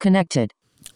Connected.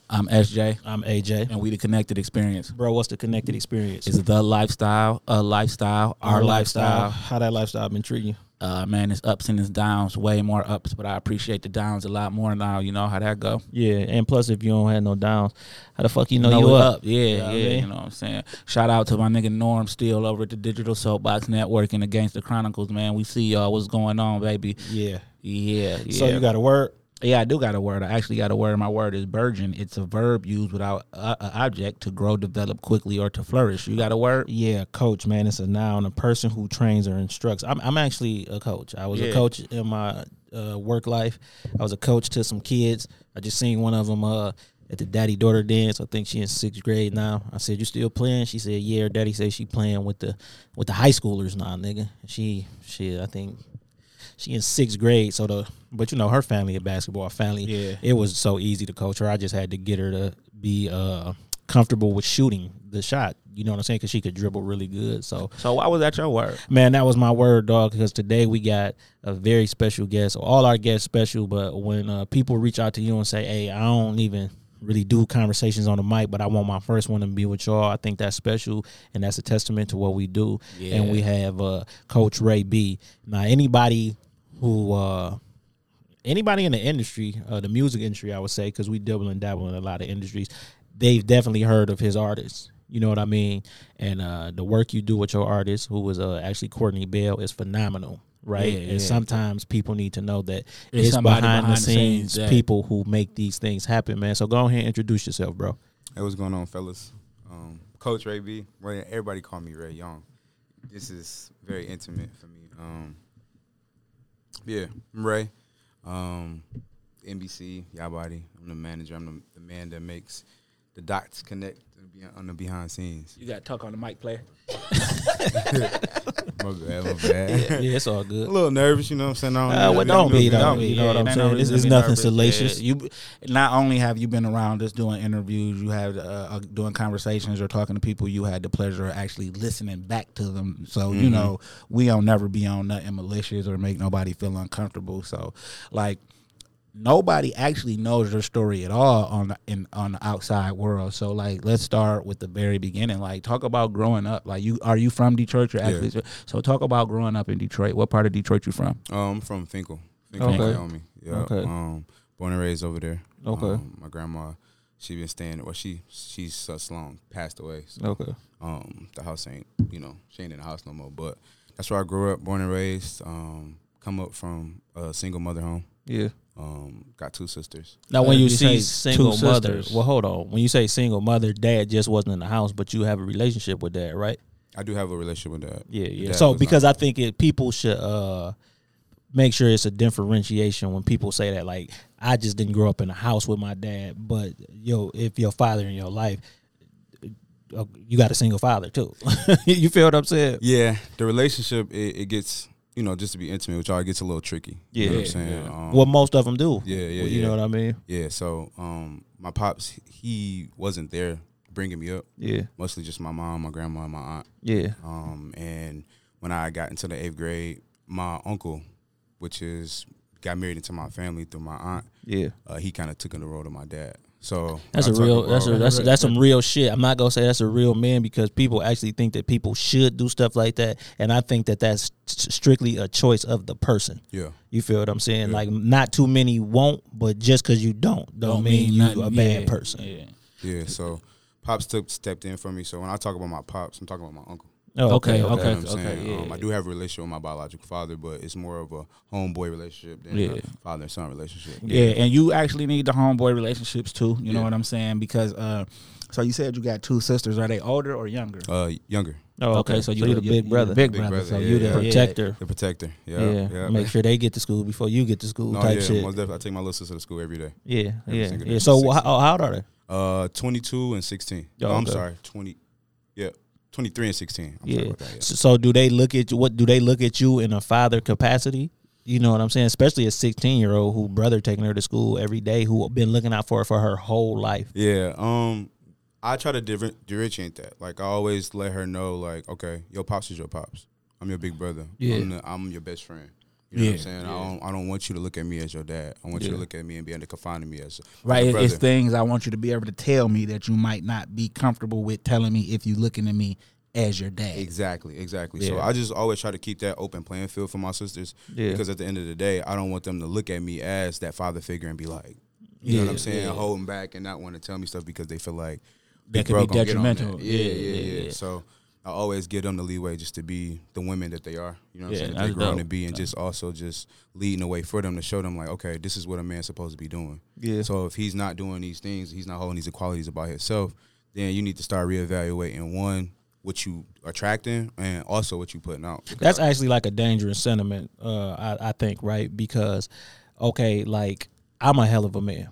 I'm SJ, I'm AJ. and we the Connected Experience. Bro, what's the connected experience? It's the lifestyle, a lifestyle, our, lifestyle. How that lifestyle been treating you? Uh, man, it's ups and it's downs, way more ups, but I appreciate the downs a lot more now. You know how that go. Yeah, and plus if you don't have no downs, how the fuck you know, Know you it up? Yeah, You know yeah. what I mean? You know what I'm saying? Shout out to my nigga Norm Steele over at the Digital Soapbox Network and Against the Chronicles, man. We see y'all. What's going on, baby? Yeah. Yeah, yeah. So you got a word? Yeah, I do got a word. I actually got a word. My word is burgeon. It's a verb used without an object to grow, develop quickly, or to flourish. You got a word? Yeah, coach, man. It's a noun, a person who trains or instructs. I'm, I'm actually a coach. I was Yeah. a coach in my uh, work life. I was a coach to some kids. I just seen one of them uh, at the daddy daughter dance. I think she in sixth grade now. I said, "You still playing?" She said, "Yeah." Her daddy said she playing with the with the high schoolers now, nigga. She she I think she in sixth grade. So the but you know her family a basketball family. Yeah. it was so easy to coach her. I just had to get her to be uh comfortable with shooting the shot. You know what I'm saying? Because she could dribble really good. So So why was that your word? Man, that was my word, dog. Because today we got a very special guest. All our guests special, but when uh, people reach out to you and say, "Hey, I don't even really do conversations on the mic, but I want my first one to be with y'all," I think that's special, and that's a testament to what we do. Yeah. And we have uh, Coach Ray B. Now, anybody who uh, anybody in the industry, uh, the music industry, I would say, because we double and dabble in a lot of industries, they've definitely heard of his artists. You know what I mean? And uh, the work you do with your artist, who was uh, actually Courtney Bell, is phenomenal, right? Yeah, and yeah. sometimes people need to know that There's it's behind, behind the the scenes scenes that- people who make these things happen, man. So go ahead and introduce yourself, bro. Hey, what's going on, fellas? Um, Coach Ray B. Well, everybody call me Ray Young. This is very intimate for me. Um, yeah, I'm Ray. Um, NBC, y'all body. I'm the manager. I'm the, the man that makes the dots connect on the behind scenes. You got to talk on the mic, player. My bad, my bad. Yeah, it's all good. a little nervous, you know what I'm saying? I Uh, well, don't do be, it. don't be. You know what I'm saying? no This is nothing nervous. salacious. Yeah, you not only have you been around just doing interviews, you have uh, uh, doing conversations or talking to people. You had the pleasure of actually listening back to them. So you Mm-hmm. know we don't never be on nothing malicious or make nobody feel uncomfortable. So like nobody actually knows your story at all on the, in on the outside world. So like, let's start with the very beginning. Like, talk about growing up. Like, you are you from Detroit? You're actually so talk about growing up in Detroit. What part of Detroit you from? Um, I'm from Fenkell. Fenkell, Okay. Wyoming. Yeah. Okay. Um, born and raised over there. Okay. Um, my grandma, she been staying. Well, she she's such long passed away. So, Okay. Um, the house ain't you know she ain't in the house no more. But that's where I grew up, born and raised. Um, come up from a single mother home. Yeah. Um, got two sisters. Now, when you, you say say single two mother, sisters. well, hold on. When you say single mother, dad just wasn't in the house, but you have a relationship with dad, right? I do have a relationship with that. Yeah, yeah. Dad So because not- I think it, people should uh make sure it's a differentiation when people say that. Like, I just didn't grow up in a house with my dad, but yo, if your father in your life, uh, you got a single father too. you feel what I'm saying? Yeah, the relationship it, it gets you know just to be intimate with y'all it gets a little tricky. you know what I'm Yeah, saying. Um, Well, most of them do. Yeah, yeah, You yeah. know what I mean? Yeah, so um, my pops he wasn't there bringing me up. Yeah, Mostly just my mom, my grandma, and my aunt. yeah, Um, and when I got into the eighth grade, my uncle, which is got married into my family through my aunt, yeah. uh, he kind of took in the role of my dad. So That's when a I talk real. That's a, about- that's that's some real shit. I'm not gonna say that's a real man because people actually think that people should do stuff like that, and I think that that's strictly a choice of the person. yeah. You feel what I'm saying? Yeah. Like not too many won't, but just because you don't, don't, mean, you nothing. a bad Yeah, person. Yeah. Yeah, so pops took stepped in for me. So when I talk about my pops, I'm talking about my uncle. Oh, Okay, You okay, what I'm saying? okay, yeah, um, I do have a relationship with my biological father, but it's more of a homeboy relationship than Yeah. a father and son relationship. Yeah, and you actually need the homeboy relationships too. You know what I'm saying? Because uh, So you said you got two sisters. Are they older or younger? Uh, younger, Oh, okay. So you're the big brother. big, Big brother. brother, So yeah, you the yeah. protector. the protector. Yeah, Yeah, yeah. Make sure they get to school before you get to school. No, type yeah, shit. most definitely. I take my little sister to school every day. Yeah, Every yeah, yeah. So how, how old are they? Uh, 22 and 16. Oh, no, I'm okay. sorry, 20. Yeah, 23 and 16. I'm Yeah. about that, yeah. So, so do they look at you? What do they look at you in a father capacity? You know what I'm saying? Especially a 16 year old who brother taking her to school every day, who been looking out for her for her whole life. Yeah. Um, I try to differ- differentiate that. Like I always let her know, like, okay, your pops is your pops. I'm your big brother. Yeah. I'm, the, I'm your best friend. You know what I'm Yeah. saying? I don't. I don't want you to look at me as your dad. I want you to look at me and be under confining me as Right. as It's things I want you to be able to tell me that you might not be comfortable with telling me if you looking at me as your dad. Exactly, exactly. So I just always try to keep that open playing field for my sisters. Yeah. Because at the end of the day, I don't want them to look at me as that father figure and be like, you know what I'm saying, holding back and not want to tell me stuff because they feel like That Big could be gonna get on detrimental. Yeah, Yeah, yeah, yeah, yeah, yeah. So I always give them the leeway just to be the women that they are. You know what Yeah, I'm saying? that's They're grown dope. to be and just also just leading the way for them to show them like, okay, this is what a man's supposed to be doing. Yeah. So if he's not doing these things, he's not holding these equalities about himself, then you need to start reevaluating one, what you attracting and also what you putting out. That's actually like a dangerous sentiment, uh, I, I think, right? Because, okay, like I'm a hell of a man,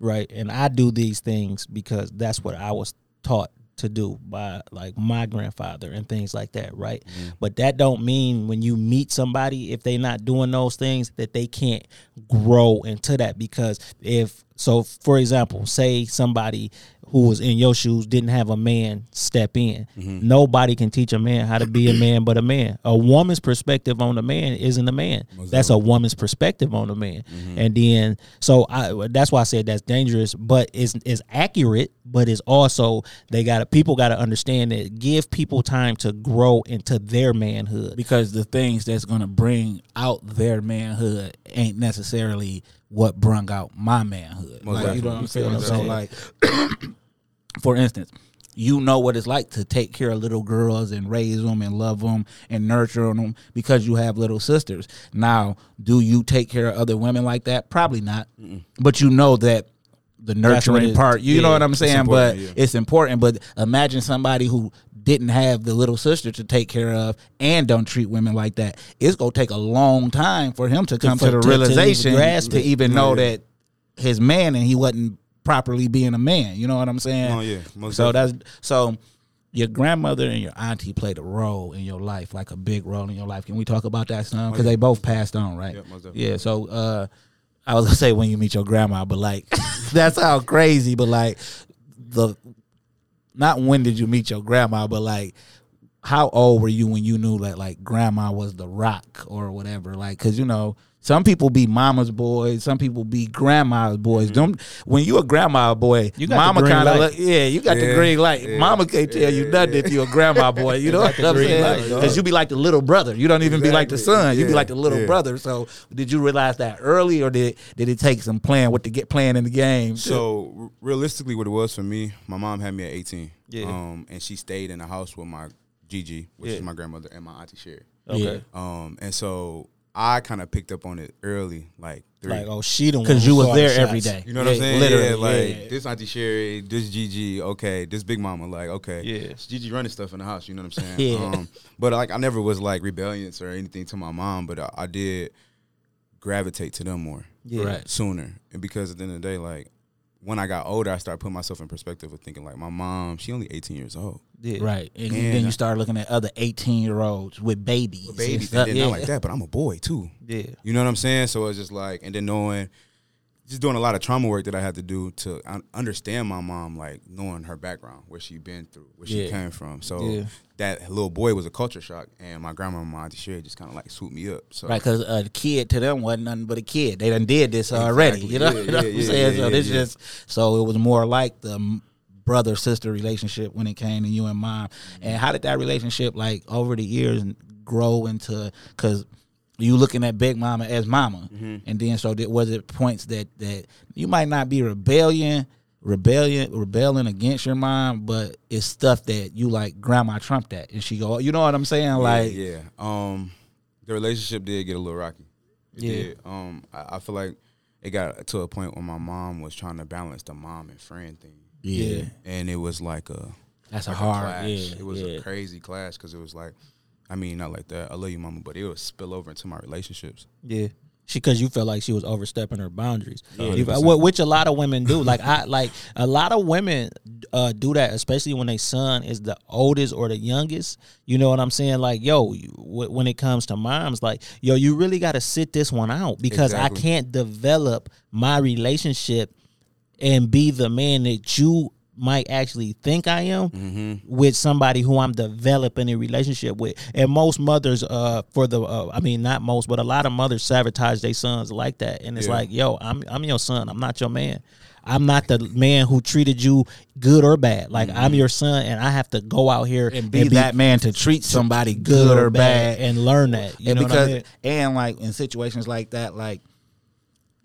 right? And I do these things because that's what I was taught to do by like my grandfather and things like that, right? Mm-hmm. But that don't mean when you meet somebody if they're not doing those things that they can't grow into that because if so for example, say somebody who was in your shoes didn't have a man step in. Mm-hmm. Nobody can teach a man how to be a man but a man. A woman's perspective on a man isn't a man. That's a woman's perspective on a man. Mm-hmm. And then so I that's why I said that's dangerous, but it's is accurate, but it's also they got to people got to understand that give people time to grow into their manhood. because the things that's gonna bring out their manhood ain't necessarily what brung out my manhood. Most Like, you know what I'm saying? Most So like, for instance, you know what it's like to take care of little girls and raise them and love them and nurture them because you have little sisters. Now, do you take care of other women like that? Probably not. But you know that the nurturing part, you know what I'm it's saying? But yeah. it's important. But imagine somebody who didn't have the little sister to take care of and don't treat women like that. It's gonna take a long time for him to come for- to the to- to even realization to even know that his man and he wasn't properly being a man. You know what I'm saying? Oh, yeah, most so definitely. that's so. Your grandmother and your auntie played a role in your life, like a big role in your life. Can we talk about that some? Because they both passed on, right? Yeah, most definitely. Yeah. So uh, I was gonna say when you meet your grandma, but like that's how crazy. But like the not when did you meet your grandma, but like how old were you when you knew that like grandma was the rock or whatever? Like, cause you know some people be mama's boys, some people be grandma's boys. Don't when you a grandma boy, You mama kind of yeah, you got the Yeah, green light. yeah, mama can't tell you nothing if you're a grandma boy. You know what I'm saying? Because you be like the little brother. You don't even be like the son. You be like the little yeah. brother. So did you realize that early, or did did it take some playing with the get playing in the game? So realistically, what it was for me, my mom had me at 18. Yeah. Um, and she stayed in the house with my Gigi, which Yeah. is my grandmother, and my auntie Sherry. Okay. Um, and so I kind of picked up on it early, like three. Like oh she the one because you was called the there every shots. day. you know what I'm saying? Literally, yeah, like yeah. this Auntie Sherry, this Gigi, okay, this Big Mama, like okay, Yeah. Gigi running stuff in the house. You know what I'm saying? Yeah. Um, but like I never was like rebellious or anything to my mom, but I, I did gravitate to them more Yeah. Right. sooner, and because at the end of the day, like when I got older, I started putting myself in perspective of thinking like my mom, she only 18 years old. Yeah. Right, and, And- then you start looking at other eighteen year olds with babies, and babies stuff. and then yeah. not like that, but I'm a boy too. Yeah. You know what I'm saying? So it's just like, and then knowing, just doing a lot of trauma work that I had to do to understand my mom, like knowing her background, where she been through, where she came from. So Yeah. that little boy was a culture shock, and my grandma and my auntie Sherry just kind of like swooped me up. So Right, because a kid to them wasn't nothing but a kid. They done did this already. You know, Yeah, You know what I'm yeah, saying? yeah, so this yeah. just so it was more like the brother sister relationship when it came to you and mom. And how did that relationship like over the years grow into? Because you looking at Big Mama as Mama, Mm-hmm. and then so did, was it points that that you might not be rebellion. Rebellion, rebelling against your mom, but it's stuff that you like. Grandma trumped that, and she go, you know what I'm saying? Like, yeah, yeah. Um, the relationship did get a little rocky. It Yeah. did. Um, I, I feel like it got to a point where my mom was trying to balance the mom and friend thing. Yeah. and it was like a That's a like hard. clash. Yeah, it was yeah. a crazy clash because it was like, I mean, not like that. I love you, mama, but it would spill over into my relationships. Yeah. She because you felt like she was overstepping her boundaries, Yeah. You- 100%. wh- which a lot of women do. Like I like a lot of women uh, do that, especially when their son is the oldest or the youngest. You know what I'm saying? Like yo, you, wh- when it comes to moms, like yo, you really got to sit this one out because Exactly. I can't develop my relationship and be the man that you might actually think I am Mm-hmm. with somebody who I'm developing a relationship with. And most mothers, uh, for the, uh, I mean, not most, but a lot of mothers sabotage their sons like that. And it's Yeah. like, yo, I'm, I'm your son. I'm not your man. I'm not the man who treated you good or bad. Like I'm your son, and I have to go out here and be that man to treat somebody good or bad. and learn that. You and know because what I mean? and like in situations like that, like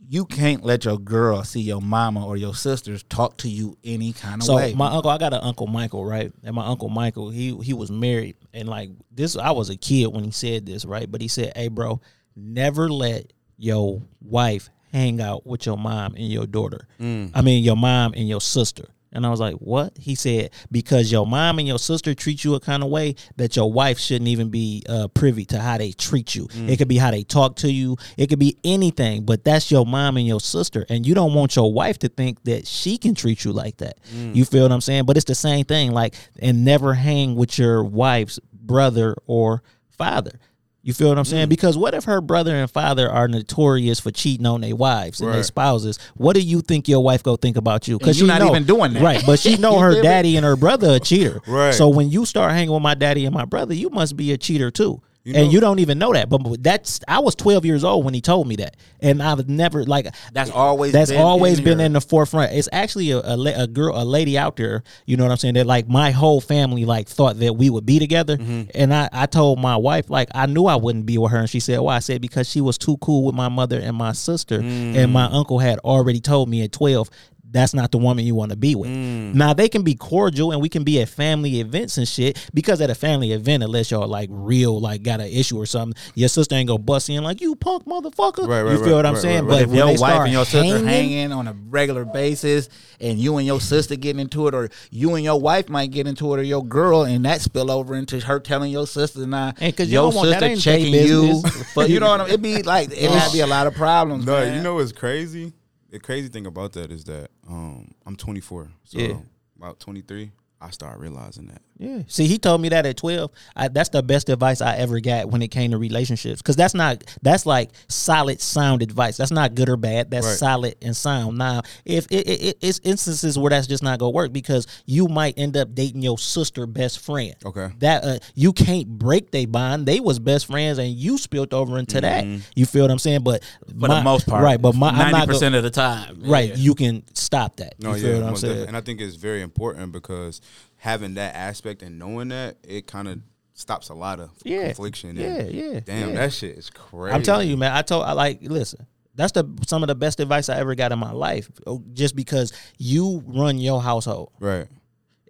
you can't let your girl see your mama or your sisters talk to you any kind of So way. So my uncle, I got an uncle Michael, right? And my uncle Michael, he he was married, and like this, I was a kid when he said this, right? But he said, "Hey, bro, never let your wife hang out with your mom and your daughter. Mm. I mean, your mom and your sister." And I was like, "What?" He said, "Because your mom and your sister treat you a kind of way that your wife shouldn't even be uh, privy to how they treat you. It could be how they talk to you. It could be anything, but that's your mom and your sister, and you don't want your wife to think that she can treat you like that. You feel what I'm saying? But it's the same thing. Like, and never hang with your wife's brother or father. You feel what I'm Mm. saying? Because what if her brother and father are notorious for cheating on their wives and their spouses? What do you think your wife go think about you? Because you not even doing that. right? But she know her daddy and her brother a cheater. Right. So when you start hanging with my daddy and my brother, you must be a cheater too. You and you don't even know that, but that's I was 12 years old when he told me that, and I've never like That's always that's been always in been your- in the forefront. It's actually a, a, a girl, a lady out there. You know what I'm saying? That like my whole family like thought that we would be together, Mm-hmm. and I I told my wife like I knew I wouldn't be with her, and she said, "Why?" I said because she was too cool with my mother and my sister, and my Mm. uncle had already told me at 12 that's not the woman you want to be with. Mm. Now they can be cordial and we can be at family events and shit because at a family event, unless y'all like real like got an issue or something, your sister ain't gonna bust in like you punk motherfucker. Right, right, you feel right, what I'm right, saying? right, But if when your they wife start and your sister hanging, hanging, on a regular basis, and you and your sister getting into it, or you and your wife might get into it, or your girl, and that spill over into her telling your sister, "Nah, And 'cause you your don't want- that sister checking you." But you know what I mean? It'd be like it might be a lot of problems. No, man. you know what's crazy? The crazy thing about that is that um, I'm 24, so Yeah. about 23, I start realizing that. Yeah. See, he told me that at 12. I, that's the best advice I ever got when it came to relationships. Because that's not, that's like solid, sound advice. That's not good or bad. That's Right. solid and sound. Now, if it, it, it- it's instances where that's just not going to work because you might end up dating your sister best friend. Okay. That uh, you can't break they bond. They was best friends and you spilled over into that. You feel what I'm saying? But for the most part, Right. But my, I'm ninety not go- percent of the time, Right. Yeah. You can stop that. No, you feel yeah, what I'm saying? definitely. and I think it's very important because having that aspect and knowing that it kind of stops a lot of Yeah. confliction. Yeah, yeah, Damn, yeah. that shit is crazy. I'm telling you, man. I told I like listen. That's the some of the best advice I ever got in my life. Oh, Just because you run your household. Right.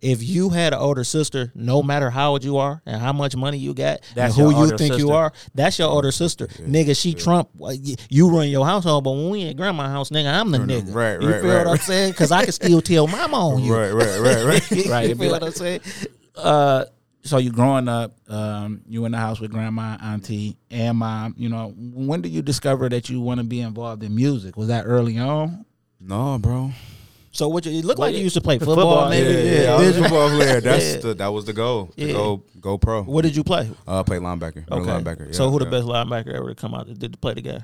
If you had an older sister, no matter how old you are and how much money you got That's and who you older think you are, that's your older sister. Nigga, she Trump. You run your household, but when we at grandma's house, nigga, I'm the nigga. right, You right, feel right, what I'm saying? Because I can still tell mama on you. Right, right, right, right. you Right, it'd feel like- what I'm saying? uh so you growing up um you in the house with grandma auntie and mom you know when did you discover that you want to be involved in music was that early on no, bro. So what you, it looked Well, like you used to play the football, football, Yeah, nigga. yeah, I was football player. That's Yeah. the, that was the goal. To Yeah. go go pro. What did you play? Uh, I played linebacker. Okay. Linebacker. so yeah, who the best linebacker ever to come out that did to play the guy?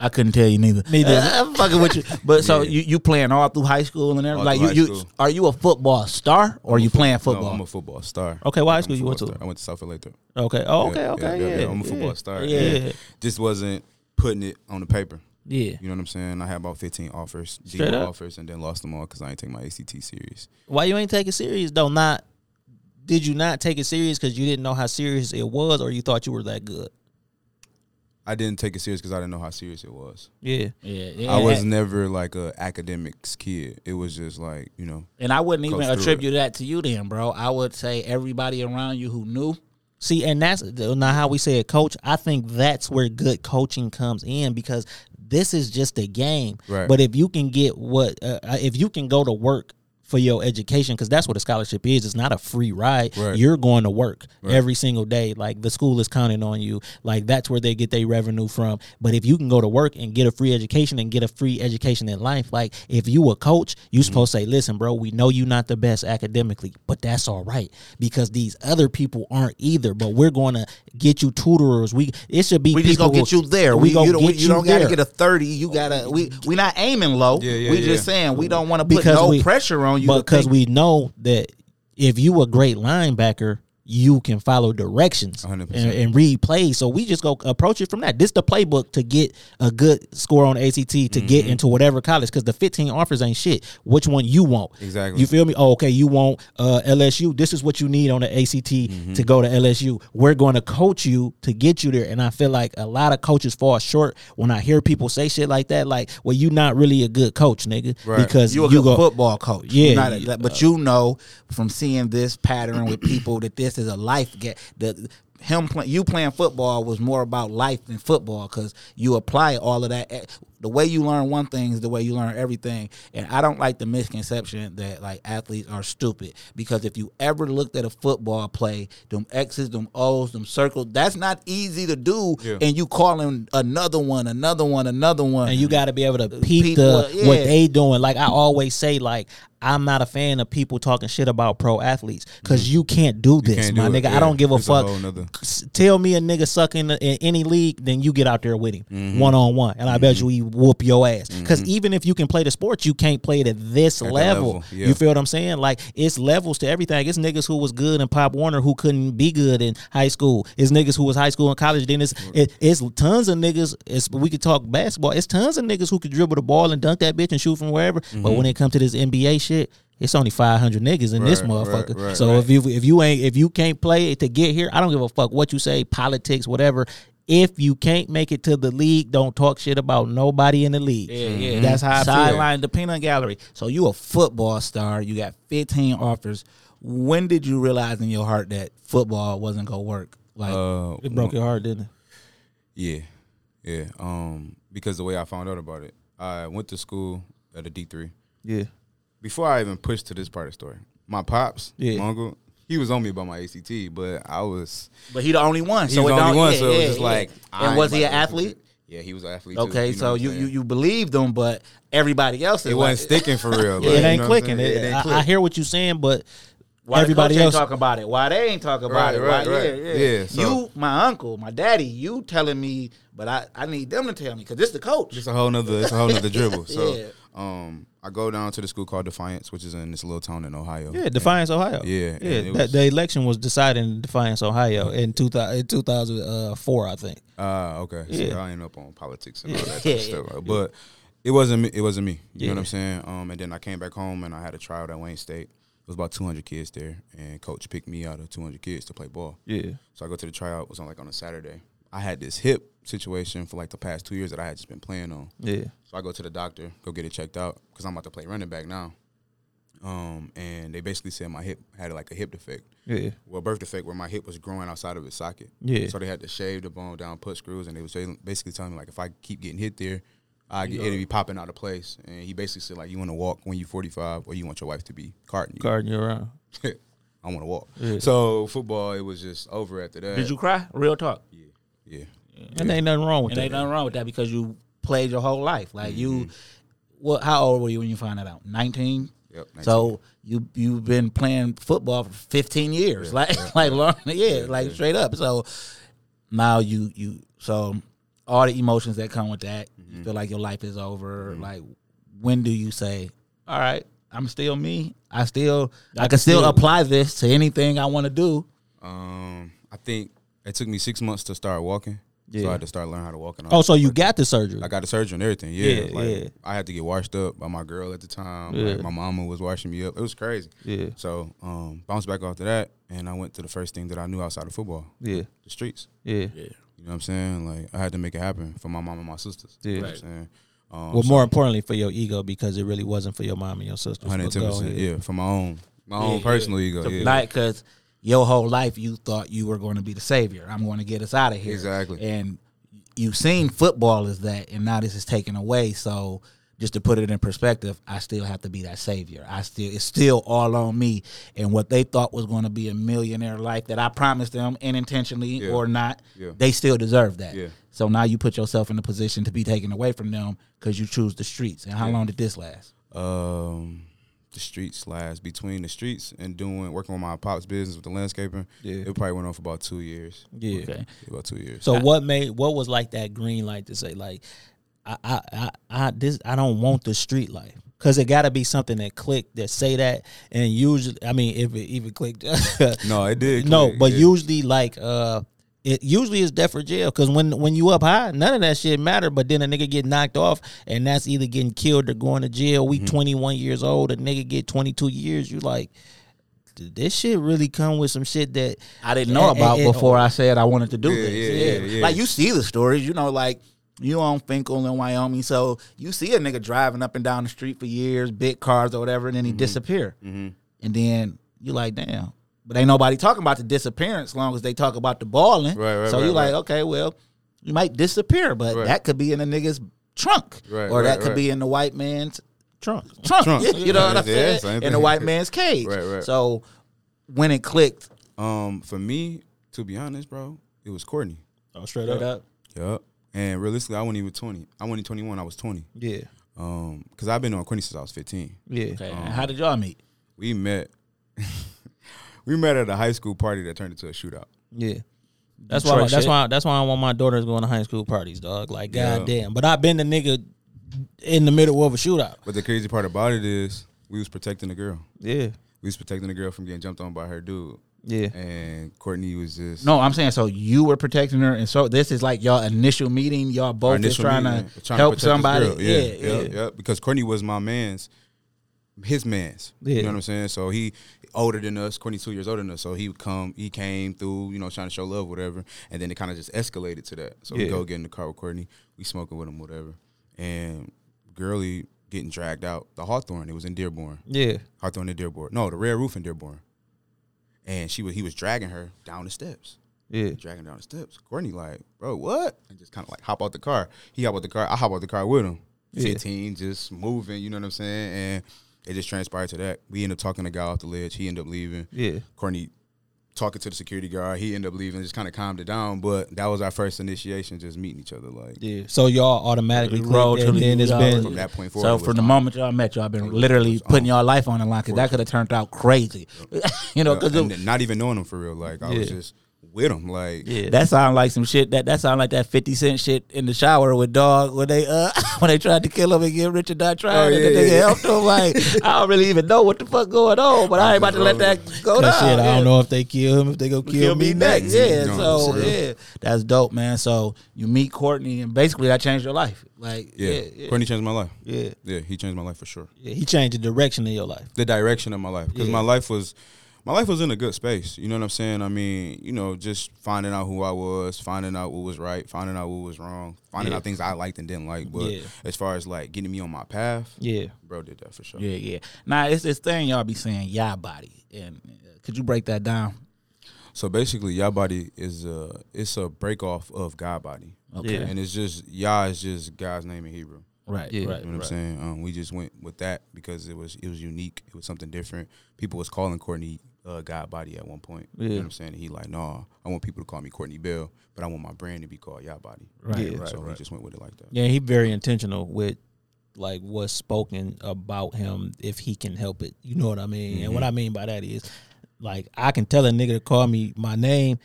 i couldn't tell you neither neither. Uh, i'm fucking with you but so Yeah. you you playing all through high school and everything All like you, high you school. are you a football star or I'm you a foot- playing No, football I'm a football star. Okay, what high I'm school you went to? star. I went to South Lathrup. Okay. Oh, okay. Yeah, Okay. yeah, Yeah. yeah, I'm a football yeah. star. Yeah. and Just wasn't putting it on the paper. Yeah. You know what I'm saying? I had about 15 offers, Straight D up. offers, and then lost them all because I ain't take my ACT serious. Why you ain't take it serious though? Not did you not take it serious because you didn't know how serious it was, or you thought you were that good? I didn't take it serious because I didn't know how serious it was. Yeah. yeah, yeah I was and, never like a academics kid. It was just like you know. and i wouldn't even Go through attribute that to you then bro i would say everybody around you who knew See, and that's not how we say it, coach. I think that's where good coaching comes in because this is just a game. Right. But if you can get what, uh, uh, if you can go to work for your education, because that's what a scholarship is. It's not a free ride. Right. You're going to work every single day. Like the school is counting on you. Like that's where they get their revenue from. But if you can go to work and get a free education and get a free education in life, like if you a coach, you Mm-hmm. supposed to say, listen, bro, we know you're not the best academically, but that's all right because these other people aren't either. But we're going to get you tutorers. We it should be We just gonna get you there. We, We, gonna you don't, get you don't gotta there. get a thirty. You gotta. We we not aiming low. Yeah, yeah, we yeah. just saying we don't want to put because no we, pressure on you. to because we know that if you a great linebacker you can follow directions and, 100%. and read plays so we just go approach it from that this the playbook to get a good score on ACT to Mm-hmm. get into whatever college because the 15 offers ain't shit which one you want Exactly. you feel me oh, okay you want uh, LSU this is what you need on the ACT Mm-hmm. to go to LSU we're going to coach you to get you there and I feel like a lot of coaches fall short when I hear people say shit like that like well you're not really a good coach nigga Right. because you're a you good go football coach. Yeah, not a- yeah. but you know from seeing this pattern with people that this is a life get the him play, you playing football was more about life than football because you apply all of that. Eh, The way you learn one thing is the way you learn everything, and I don't like the misconception that like athletes are stupid because if you ever looked at a football play, them X's, them O's, them circles, that's not easy to do, Yeah. and you calling another one, another one, another one, and you got to be able to peep Peep the what- what they doing. Like I always say, like I'm not a fan of people talking shit about pro athletes because you can't do this, Mm-hmm. can't my do it, nigga. I don't give a It's fuck. whole nother- Tell me a nigga suck in, in any league, then you get out there with him Mm-hmm. one on one, and I bet you he whoop your ass. Because mm-hmm. even if you can play the sport, you can't play it at this At level. level, yeah. You feel what I'm saying? Like it's levels to everything. It's niggas who was good in Pop Warner who couldn't be good in high school. It's niggas who was high school and college. Then it's it, it's tons of niggas. It's we could talk basketball. It's tons of niggas who could dribble the ball and dunk that bitch and shoot from wherever. But mm-hmm. when it comes to this NBA shit. It's only five hundred niggas in this Right, right, motherfucker. right, so right. if you if you ain't if you can't play it to get here, I don't give a fuck what you say, politics, whatever. If you can't make it to the league, don't talk shit about nobody in the league. Yeah, yeah. That's how I feel. Sideline, the peanut gallery. So you a football star. You got 15 offers. When did you realize in your heart that football wasn't gonna work? Like, Uh, It broke your heart, didn't it? Yeah, yeah. Um, because the way I found out about it, I went to school at a D three. Yeah. Before I even pushed to this part of the story, my pops, Yeah. my uncle, he was on me about my ACT, but I was but he the only one. he so was it the only one, yeah, so it was just yeah. like. And ain't was he an athlete? Yeah, he was an athlete. too, Okay, so you, you you believed him, but everybody else it wasn't sticking for real. Like, it you ain't know clicking. It- It ain't I, I hear what you're saying, but Why everybody else ain't talking about it? Why they ain't talking about Right, it? right, Why, right. Yeah, yeah. Yeah, so- you, my uncle, my daddy, you telling me, but I, I need them to tell me because this the coach. It's a whole nother. It's a whole nother dribble. So, Yeah. um, I go down to the school called Defiance, which is in this little town in Ohio. Yeah, Defiance, Ohio. Yeah, yeah. and was- the election was decided in Defiance, Ohio, in two thousand in two thousand four, I think. Ah, okay. So Yeah. I ain't up on politics and all that Yeah, stuff. yeah. But it wasn't me. It wasn't me. You know what I'm saying? Um, and then I came back home and I had a trial at Wayne State. It was about 200 kids there, and coach picked me out of 200 kids to play ball. Yeah. So I go to the tryout. It was on like on a Saturday. I had this hip situation for like the past two years that I had just been playing on. Yeah. So I go to the doctor, go get it checked out because I'm about to play running back now. Um, and they basically said my hip had like a hip defect, Yeah. well, birth defect where my hip was growing outside of its socket. Yeah. So they had to shave the bone down, put screws, and they was basically telling me like if I keep getting hit there, I get it'll be popping out of place. And he basically said like you want to walk when you're 45, or you want your wife to be carting you. Guarding you around. I want to walk. Yeah. So football, it was just over after that. Did you cry? Real talk. Yeah. And ain't nothing wrong with And that. ain't nothing wrong with that because you played your whole life. Like you, Mm-hmm. what? How old were you when you found that out? Nineteen. Yep. 19. So you you've been playing football for 15 years, like like learning, yeah, like straight up. So now you you so all the emotions that come with that, Mm-hmm. you feel like your life is over. Like when do you say, all right, I'm still me. I still I, can still, still- apply this to anything I want to do. Um, I think it took me six months to start walking. So I had to start learning how to walk. And all Oh, so you got the surgery? I got the surgery and everything. Yeah, Yeah, like, yeah. I had to get washed up by my girl at the time. Yeah. Like, my mama was washing me up. It was crazy. Yeah. So um, bounced back after that, and I went to the first thing that I knew outside of football, yeah. the streets. Yeah. Yeah. You know what I'm saying? Like I had to make it happen for my mom and my sisters. Yeah. You know what I'm saying? Um, Well, so more importantly for your ego because it really wasn't for your mom and your sisters. 110 percent. Yeah, for my own, my own Yeah, personal ego. Yeah. Like, cause your whole life you thought you were going to be the savior. I'm going to get us out of here. Exactly. And you've seen football as that, and now this is taken away. So just to put it in perspective, I still have to be that savior. I still it's still all on me. And what they thought was going to be a millionaire life that I promised them, unintentionally Yeah. or not, Yeah. they still deserve that. Yeah. So now you put yourself in a position to be taken away from them because you choose the streets. And how long did this last? Um, the streets last between the streets and doing working on my pop's business with the landscaping. Yeah. it probably went on for about two years. Yeah. Okay. About two years. So what made what was like that green light to say like I I I, I this I don't want the street life because it got to be something that clicked that say that and usually I mean if it even clicked no, it did. no but yeah. usually like uh it usually is death for jail because when when you up high none of that shit matter but then a nigga get knocked off and that's either getting killed or going to jail we 21 years old a nigga get 22 years you like "Did this shit really come with some shit that I didn't know And- about and- before I said I wanted to do Yeah, this. yeah, Yeah, yeah, yeah. Like you see the stories, you know, like you on Fenkell in Wyoming, so you see a nigga driving up and down the street for years, big cars or whatever, and then he Mm-hmm. disappear. And then you like, damn. But ain't nobody talking about the disappearance as long as they talk about the balling. Right, right, so you right, like, okay, well, you might disappear, but Right. that could be in a nigga's trunk. Right, or that could right. be in the white man's trunk. Trunk. Trunk. you know what I'm Yeah, saying? same in the white man's cage. Right, right. So when it clicked, Um, for me, to be honest, bro, it was Courtney. oh straight straight up. Yup. And realistically, I wasn't even twenty. I wasn't twenty one. I was twenty. yeah Um, because I've been on Courtney since I was fifteen. yeah Okay. and how did y'all meet? We met. We met at a high school party that turned into a shootout. Yeah. That's Detroit why. That's shit. why. That's why I want my daughters going to high school parties, dog. Like, Yeah. goddamn. But I've been the nigga in the middle of a shootout. But the crazy part about it is, we was protecting the girl. Yeah. We was protecting the girl from getting jumped on by her dude. Yeah. And Courtney was just No, I'm saying so you were protecting her, and so this is like y'all initial meeting. Y'all both is trying meeting, to trying help protect somebody. Yeah, Yeah, yeah. yeah, yeah. Because Courtney was my man's, his man's. Yeah. You know what I'm saying? So he older than us. 22 years older than us. So he would come. He came through. You know, trying to show love, whatever. And then it kind of just escalated to that. So we go get in the car with Courtney. We smoking with him, whatever. And girly getting dragged out the Hawthorne. It was in Dearborn. Yeah. Hawthorne in Dearborn. No, the Red Roof in Dearborn. And she was he was dragging her down the steps Yeah. dragging down the steps. Courtney like, bro, what? And just kind of like hop out the car. He hop out the car. I hop out the car with him. Yeah. 15, just moving, you know what I'm saying? And it just transpired to that. We ended up talking the guy off the ledge. He ended up leaving. Yeah. Courtney talking to the security guard. He ended up leaving, just kind of calmed it down. But that was our first initiation, just meeting each other. Like Yeah. So y'all automatically Roll clicked, till and then you it's been from that point forward. So from the on. moment y'all met, y'all been literally was putting on. y'all life on the line because that could have turned out crazy. you know, because and then not even knowing him for real. Like I was just with him. Like yeah. that sound like some shit. That that sound like that Fifty Cent shit in the shower with dog when they uh when they tried to kill him and get Richard not trying Oh, and yeah, the nigga yeah. helped him. Like I don't really even know what the fuck going on, but I ain't about to let that go That down. shit, I don't know if they kill him, if they go kill, kill me next. Yeah, No, so for yeah, that's dope, man. So you meet Courtney, and basically that changed your life. Like yeah, yeah, yeah. Courtney changed my life. Yeah. Yeah, he changed my life for sure. yeah. He changed the direction of your life. the direction of my life because Yeah. my life was my life was in a good space you know what i'm saying i mean you know just finding out who i was finding out what was right finding out what was wrong finding Yeah. out things i liked and didn't like but Yeah. as far as like getting me on my path Yeah. bro did that for sure yeah, yeah. Now it's this thing y'all be saying, yeah, body, and uh, could you break that down? so basically yah body is a it's a break off of god body Okay, Yeah. and it's just yah is just god's name in hebrew right, Yeah. right, You know what I'm saying? Um, we just went with that because it was it was unique. It was something different. People was calling Courtney uh, God Body at one point. You know what I'm saying? And he like, nah, I want people to call me Courtney Bell, but I want my brand to be called Yah Body. Right, Yeah. right, so right. we just went with it like that. Yeah, he very intentional with like what's spoken about him if he can help it. You know what I mean? And what I mean by that is like I can tell a nigga to call me my name,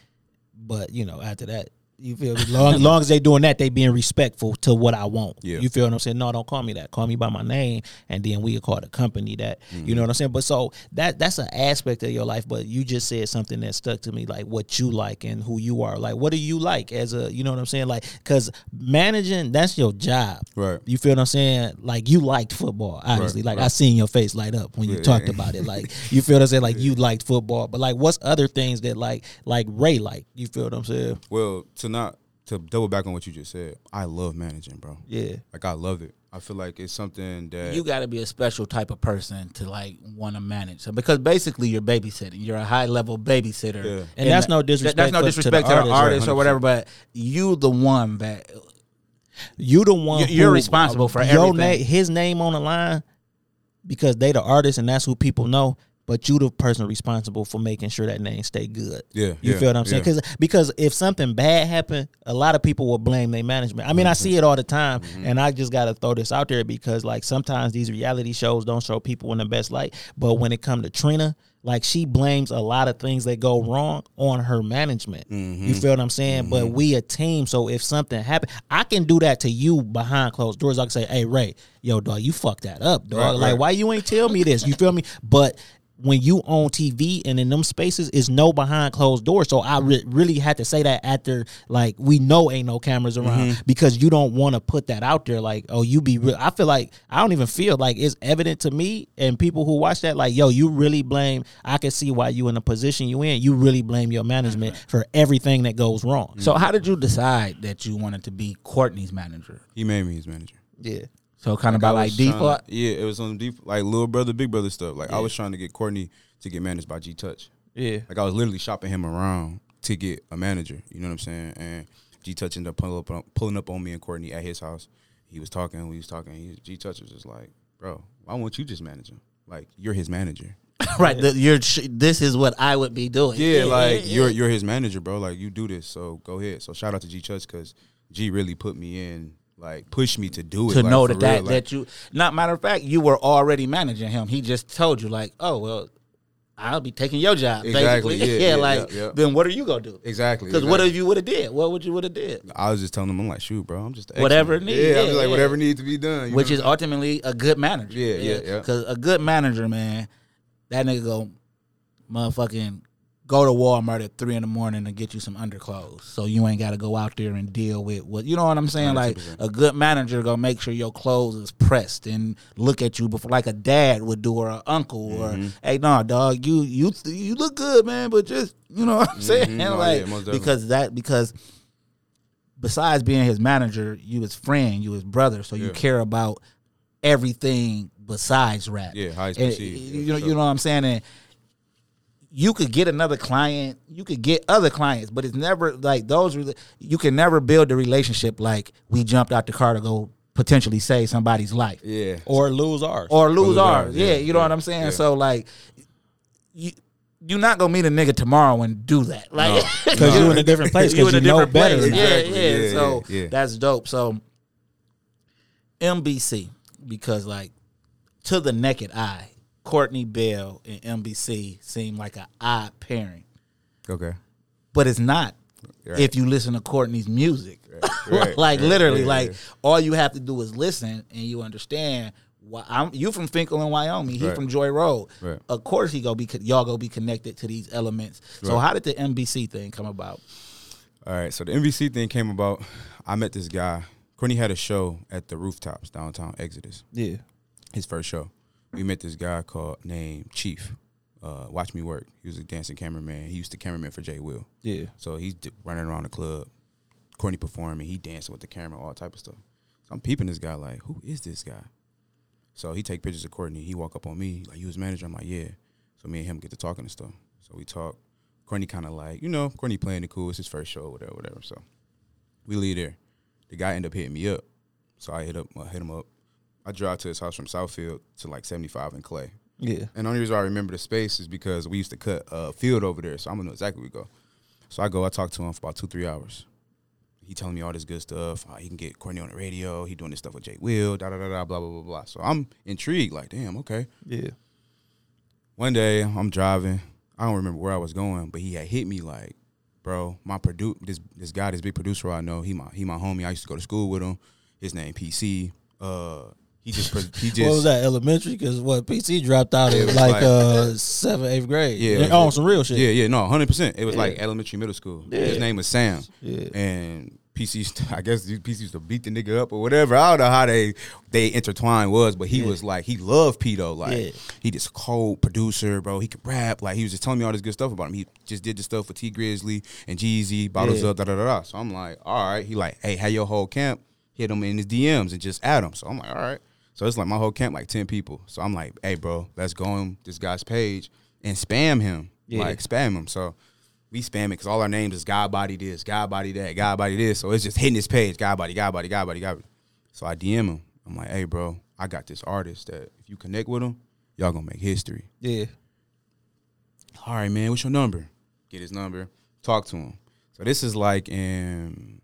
but you know, after that, you feel me? Long, long as they doing that, they being respectful to what I want. Yeah. You feel what I'm saying? No, don't call me that. Call me by my name, and then we call the company that. You mm-hmm. know what I'm saying? But so that that's an aspect of your life. But you just said something that stuck to me, like what you like and who you are. Like, what do you like as a? You know what I'm saying? Like, because managing that's your job. Right. You feel what I'm saying? Like you liked football, obviously. Right, like I seen your face light up when you Yeah, talked yeah. about it. Like you feel what I'm saying? Like you liked football, but like what's other things that like like Ray like? You feel what I'm saying? Well, to not to double back on what you just said, I love managing, bro. Yeah. Like I love it. I feel like it's something that you got to be a special type of person to like want to manage. So because basically you're babysitting. You're a high level babysitter, Yeah. And that's no that- disrespect That's no to- to the disrespect to the artist, artist, right, or whatever. But you the one that You the one. You- you're who- responsible for your everything. name, his name on the line, because they the artist and that's who people know. But you the person responsible for making sure that name stay good. Yeah, you yeah, feel what I'm saying? yeah. Because because if something bad happened, a lot of people will blame their management. I mean, I see it all the time, mm-hmm. and I just got to throw this out there because like sometimes these reality shows don't show people in the best light. But when it come to Trina, like she blames a lot of things that go wrong on her management. Mm-hmm. You feel what I'm saying? But mm-hmm. we a team, so if something happen, I can do that to you behind closed doors. I can say, "Hey Ray, yo dog, you fucked that up, dog. Right, like right. why you ain't tell me this? You feel me?" But when you on TV and in them spaces is no behind closed doors. So I re- really had to say that after like we know ain't no cameras around Mm-hmm. because you don't want to put that out there. Like oh you be real. I feel like I don't even feel like it's evident to me and people who watch that like yo you really blame. I can see why you in the position you in. You really blame your management for everything that goes wrong. So how did you decide that you wanted to be Courtney's manager? he made me his manager. Yeah. So kind of by like trying to- default. yeah, it was on default, like little brother, big brother stuff. Like I was trying to get Courtney to get managed by G Touch. Yeah. Like I was literally shopping him around to get a manager. You know what I'm saying? And G Touch ended up pulling up, on, pulling up on me and Courtney at his house. He was talking. We was talking. G Touch was just like, "Bro, why won't you just manage him? Like you're his manager." right. The, you're, this is what I would be doing. Yeah, like you're you're his manager, bro. Like you do this, so go ahead. So shout out to G Touch because G really put me in, like pushed me to do it. to like, know that that, real, like- that you not matter of fact you were already managing him he just told you like oh well i'll be taking your job Exactly, basically yeah, yeah, like yeah, yeah. then what are you gonna do exactly. because what if you would have did what would you would have did I was just telling him, I'm like, shoot, bro, I'm just Whatever X-Man. need- Yeah, yeah, like whatever needs to be done. which is I'm ultimately a good manager Yeah, yeah, yeah. because a good manager man that nigga go motherfucking go to walmart at three in the morning to get you some underclothes. So you ain't got to go out there and deal with what you know what i'm saying? Like 100%. a good manager gonna make sure your clothes is pressed and look at you before like a dad would do or an uncle Mm-hmm. or hey no dog you you you look good man but just you know what i'm saying? No, like yeah, because that because besides being his manager you his friend you his brother so you care about everything besides rap. Yeah, how he's perceived. You know for you know what i'm saying? And you could get another client, you could get other clients, but it's never like those. You can never build a relationship like we jumped out the car to go potentially save somebody's life Yeah. Or lose ours. or lose lose ours. ours, Yeah, yeah, you know yeah, what I'm saying. yeah. So like, you you're not gonna meet a nigga tomorrow and do that, like Because you're in a different place, you 'cause in a you know different better place. Yeah, Exactly. yeah. Yeah, So yeah, yeah. that's dope. So MBC because like to the naked eye, Courtney Bell and NBC seem like an odd pairing Okay. but it's not Right. if you listen to Courtney's music. right, like right, literally, yeah, like all you have to do is listen and you understand. Why I'm you from Fenkell in Wyoming. He Right. from Joy Road. Right. Of course, he go be y'all go be connected to these elements. So Right. how did the NBC thing come about? All right. So the NBC thing came about. I met this guy. Courtney had a show at the rooftops downtown Exodus. Yeah. His first show. We met this guy called named Chief. Uh, Watch me work. He was a dancing cameraman. He used to cameraman for Jay Will. Yeah. So he's d- running around the club. Courtney performing. He dancing with the camera, all type of stuff. So I'm peeping this guy like, who is this guy? So he take pictures of Courtney. He walk up on me like, you his manager? I'm like, yeah. So me and him get to talking and stuff. So we talk. Courtney kind of like, you know, Courtney playing it cool. It's his first show, whatever, whatever. So we leave there. The guy end up hitting me up. So I hit up, I hit him up. I drive to his house from Southfield to like 75 in Clay. Yeah. And the only reason I remember the space is because we used to cut a field over there, so I'm gonna know exactly where we go. So I go, I talk to him for about two, three hours. He telling me all this good stuff. How he can get Courtney on the radio. He doing this stuff with Jay Will, da da da da, blah blah blah blah. So I'm intrigued, like, damn, okay. Yeah. One day I'm driving. I don't remember where I was going, but he had hit me like, bro, my produ this this guy, this big producer I know, he my he my homie. I used to go to school with him. His name PC. Uh, he just he just What was that? Elementary? Because what PC dropped out in like, like- uh seventh, eighth grade. Yeah, on like- some real shit. Yeah, yeah, no, hundred percent. It was like elementary, middle school. Yeah. His name was Sam. Yeah. And PC, I guess PC used to beat the nigga up or whatever. I don't know how they they intertwined was, but he was like he loved P though. Like Yeah. he just cold producer, bro. He could rap. Like he was just telling me all this good stuff about him. He just did the stuff with Tee Grizzley and Jeezy, bottles Yeah. up, da da da da. So I'm like, all right. He like, hey, how your whole camp? hit him in his DMs and just add him. So I'm like, all right. So it's like my whole camp, like ten people. So I'm like, hey, bro, let's go on this guy's page and spam him, Yeah. like spam him. So we spam it because all our names is God body this, God body that, God body this. So it's just hitting his page, God body, God body, God body, God body. So I DM him. I'm like, hey, bro, I got this artist that if you connect with him, y'all gonna make history. Yeah. All right, man, what's your number? Get his number, talk to him. So this is like in,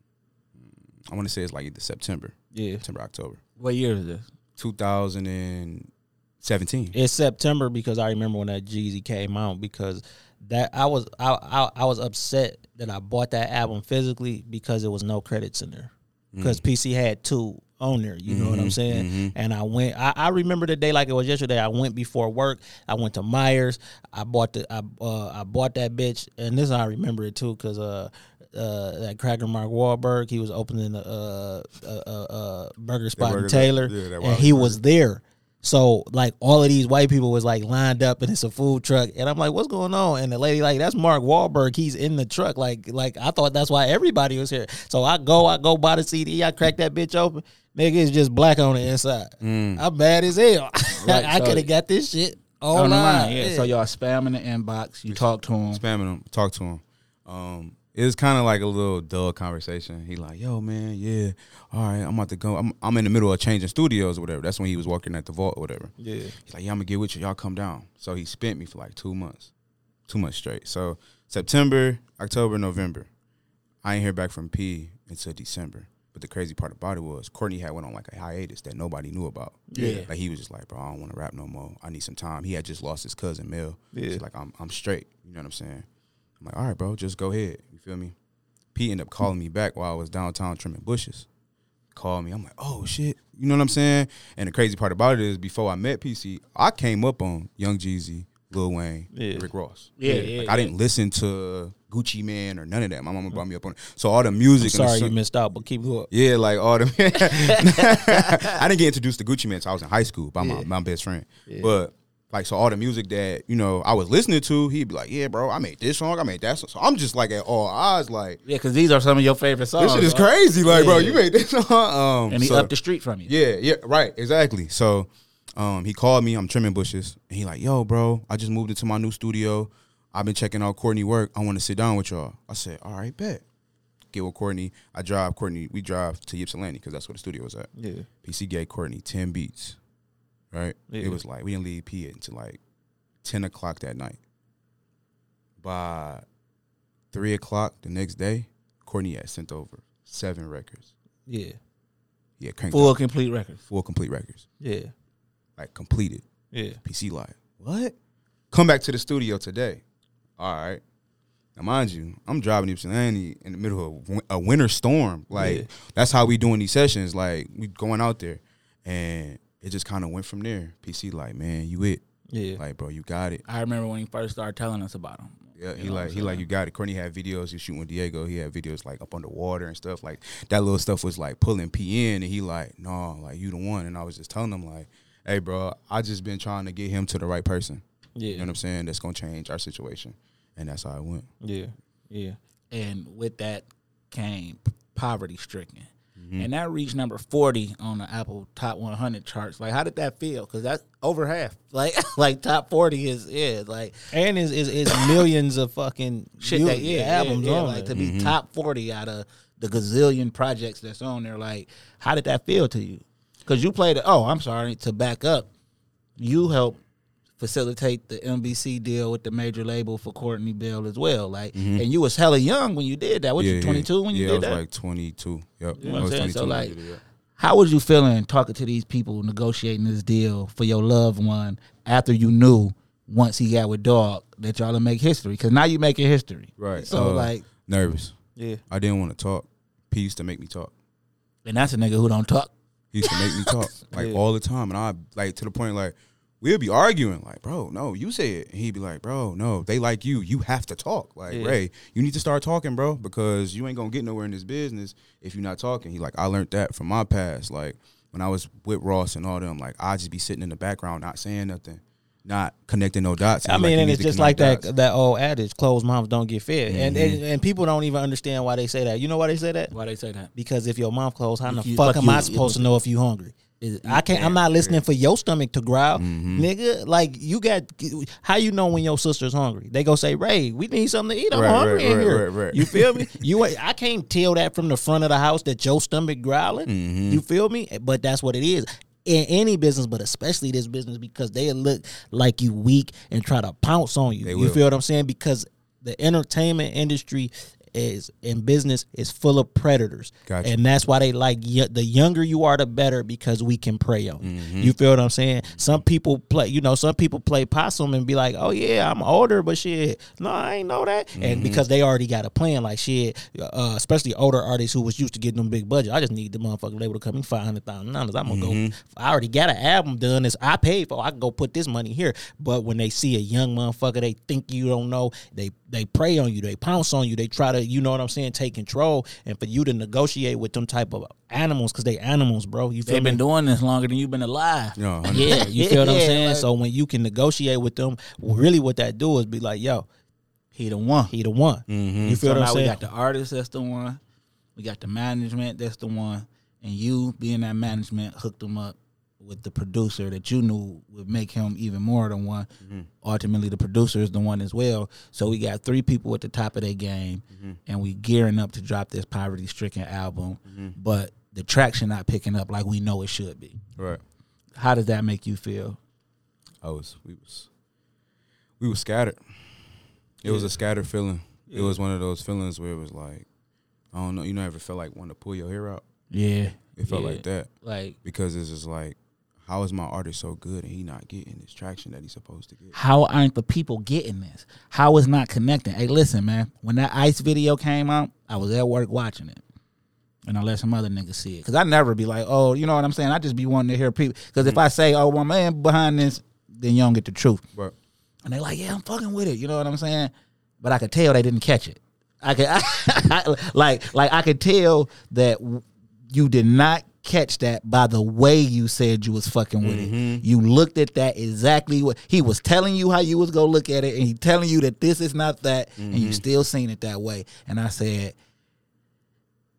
I want to say it's like either September, Yeah. September, October, What year is this? 2017. It's September because I remember when that Jeezy came out because that I was I, I I was upset that I bought that album physically because there was no credits in there because PC had two on there. You know what I'm saying? And I went. I, I remember the day like it was yesterday. I went before work. I went to Meijers. I bought the I uh, I bought that bitch, and this I remember it too because uh. Uh, that cracker Mark Wahlberg, he was opening a, uh, uh, uh, uh, burger spot in burger- Taylor, yeah, that and he Burger. was there. So like all of these white people was like lined up and it's a food truck and I'm like, what's going on? And the lady like, that's Mark Wahlberg. He's in the truck. Like like I thought that's why everybody was here. So I go, I go buy the CD, I crack that bitch open. Nigga, it's just black on the inside. I'm mad as hell. Right, I so- could have got this shit On online. the line, yeah. So y'all spamming the inbox. You talk to him. spamming him, talk to him. Um, it was kind of like a little dull conversation. He like, yo, man, yeah, all right, I'm about to go. I'm, I'm in the middle of changing studios or whatever. That's when he was working at the vault or whatever. Yeah. He's like, yeah, I'm gonna get with you. Y'all come down. So he spent me for like two months, two months straight. So September, October, November. I ain't hear back from P until December. But the crazy part about it was Courtney had went on like a hiatus that nobody knew about. Yeah. Like he was just like, bro, I don't want to rap no more. I need some time. He had just lost his cousin Mel. Yeah. He's like, I'm I'm straight. You know what I'm saying? I'm like, all right, bro, just go ahead. You feel me? P ended up calling me back while I was downtown trimming bushes. Called me. I'm like, oh shit. You know what I'm saying? And the crazy part about it is before I met PC, I came up on Young Jeezy, Lil Wayne, Yeah. Rick Ross. Yeah, yeah, Like I didn't listen to Gucci Mane or none of that. My mama brought me up on it. So all the music I'm and the sorry you missed out, but keep going. yeah, like all the. I didn't get introduced to Gucci Mane until I was in high school by my, my best friend. But like, so all the music that you know I was listening to, he'd be like, "Yeah, bro, I made this song, I made that song." So I'm just like at all odds, like Yeah, because these are some of your favorite songs. this shit is dog. crazy, like, bro, you made this song, um, And he so- up the street from you. yeah, yeah, right, exactly. So, um, he called me. I'm trimming bushes, and he like, "Yo, bro, I just moved into my new studio. I've been checking out Courtney work. I want to sit down with y'all." I said, "All right, bet." Get with Courtney. I drive Courtney. We drive to Ypsilanti because that's where the studio was at. Yeah. PC gave Courtney ten beats. Right. Yeah. It was like we didn't leave P until like ten o'clock that night. By three o'clock the next day, Courtney had sent over seven records. Yeah. Yeah, Full out complete records. full complete records, Yeah. like completed. Yeah. PC like, what? Come back to the studio today. All right. Now, mind you, I'm driving to Ypsilanti in the middle of a winter storm. Like, Yeah. that's how we doing these sessions. Like, we going out there. And it just kind of went from there. PC like, man, you it. Yeah. Like, bro, you got it. I remember when he first started telling us about him. Yeah, he You know like he like you got it. Courtney had videos. He shooting with Diego. He had videos like up underwater and stuff. Like that little stuff was like pulling PN, and he like, no, like you the one. And I was just telling him like, hey, bro, I just been trying to get him to the right person. Yeah. You know what I'm saying? That's gonna change our situation, and that's how it went. Yeah. Yeah. And with that came poverty stricken. Mm-hmm. And that reached number 40 on the Apple Top 100 charts. Like, how did that feel? Because that's over half. Like, like top 40 is, yeah, like And is is is millions of fucking shit that, yeah, albums yeah, yeah, on like to be top 40 out of the gazillion projects that's on there. Like, how did that feel to you? Because you played it, oh, I'm sorry, to back up, you helped facilitate the NBC deal with the major label for Courtney Bell as well. Like, and you was hella young when you did that. What you 22 when you Mm-hmm. yeah, did I that? like 22. Yep, You know I what was I'm saying? 22. So like, yeah. how was you feeling talking to these people, negotiating this deal for your loved one after you knew once he got with Dog that y'all to make history? Because now you making history, right. So uh, like, nervous. Yeah. I didn't want to talk. P used to make me talk. and that's a nigga who don't talk. He used to make me talk like all the time, and I like to the point like we'd be arguing like, bro, no, you say it, and he'd be like, bro, no, they like you, you have to talk. Like Yeah. Ray, you need to start talking, bro, because you ain't gonna get nowhere in this business if you're not talking. He like, I learned that from my past, like when I was with Ross and all them, like I just be sitting in the background not saying nothing. not connecting no dots. I mean, you and it's just like connect that dots. that old adage: closed mouths don't get fed, and, and Mm-hmm. and people don't even understand why they say that. You know why they say that? Why they say that? Because if your mouth closed, how in the you- fuck fuck am I supposed to know if you hungry? Is- I can't. I'm not listening for your stomach to growl, Mm-hmm. nigga. Like you got. How you know when your sister's hungry? They go say, "Ray, we need something to eat. I'm Right, hungry right, in right, here." You feel me? You. I can't tell that from the front of the house that your stomach growling. Mm-hmm. You feel me? But that's what it is. In any business, but especially this business, because they look like you weak and try to pounce on you. They you will. feel what I'm saying? Because the entertainment industry is in business is full of predators, Gotcha. and that's why they like y- the younger you are, the better because we can prey on you. Mm-hmm. You feel what I'm saying? Some people play, you know, some people play possum and be like, "Oh yeah, I'm older, but shit, no, I ain't know that," Mm-hmm. and because they already got a plan, like shit, uh, especially older artists who was used to getting them big budget. I just need the motherfucking label to come in five hundred thousand dollars. I'm gonna Mm-hmm. go. I already got an album done. This I paid for. I can go put this money here. But when they see a young motherfucker, they think you don't know. They they prey on you. They pounce on you. They try to, you know what I'm saying, take control. And for you to negotiate with them type of animals, because they animals, bro. You feel They've been doing this longer than you've been alive. No, Yeah, you feel what I'm Yeah, saying? like- so when you can negotiate with them, really what that do is be like, yo, He the one. he the one. Mm-hmm. You feel so what I'm saying? we got the artist. That's the one. We got the management. That's the one. And you being that management hooked them up with the producer that you knew would make him even more than one. Mm-hmm. Ultimately, the producer is the one as well. So we got three people at the top of their game, mm-hmm. and we gearing up to drop this poverty-stricken album. Mm-hmm. But the traction not picking up like we know it should be. Right. How does that make you feel? I was we was we was scattered. It was a scattered feeling. It was one of those feelings where it was like, I don't know, you never felt like wanting to pull your hair out. Yeah, It felt Yeah. like that like because it's just like, how is my artist so good and he not getting this traction that he's supposed to get? how aren't the people getting this? How is not connecting? Hey, listen, man. When that Ice video came out, I was at work watching it, and I let some other niggas see it. Cause I never be like, oh, you know what I'm saying? I just be wanting to hear people. Cause if mm. I say, oh, my man behind this, then you don't get the truth. But And they like, yeah, I'm fucking with it. You know what I'm saying? But I could tell they didn't catch it. I could, like, like I could tell that you did not catch that by the way you said you was fucking with it. Mm-hmm. You looked at that exactly what he was telling you how you was gonna look at it, and he telling you that this is not that, and you mm-hmm. still seen it that way. And I said,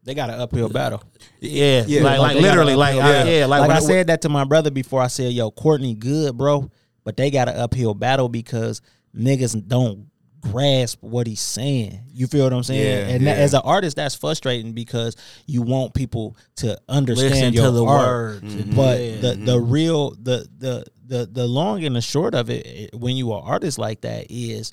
They got an uphill battle. yeah, Yeah. like, like they literally, like, I- yeah, like, like when I it- said that to my brother before. I said, "Yo, Courtney, good, bro," but they got an uphill battle because niggas don't grasp what he's saying. You feel what I'm saying? Yeah, and that, as an artist, that's frustrating because you want people to understand Listen your to the art. words. Mm-hmm. Mm-hmm. But Yeah. the the mm-hmm. real the the the the long and the short of it, it, when you are artist like that, is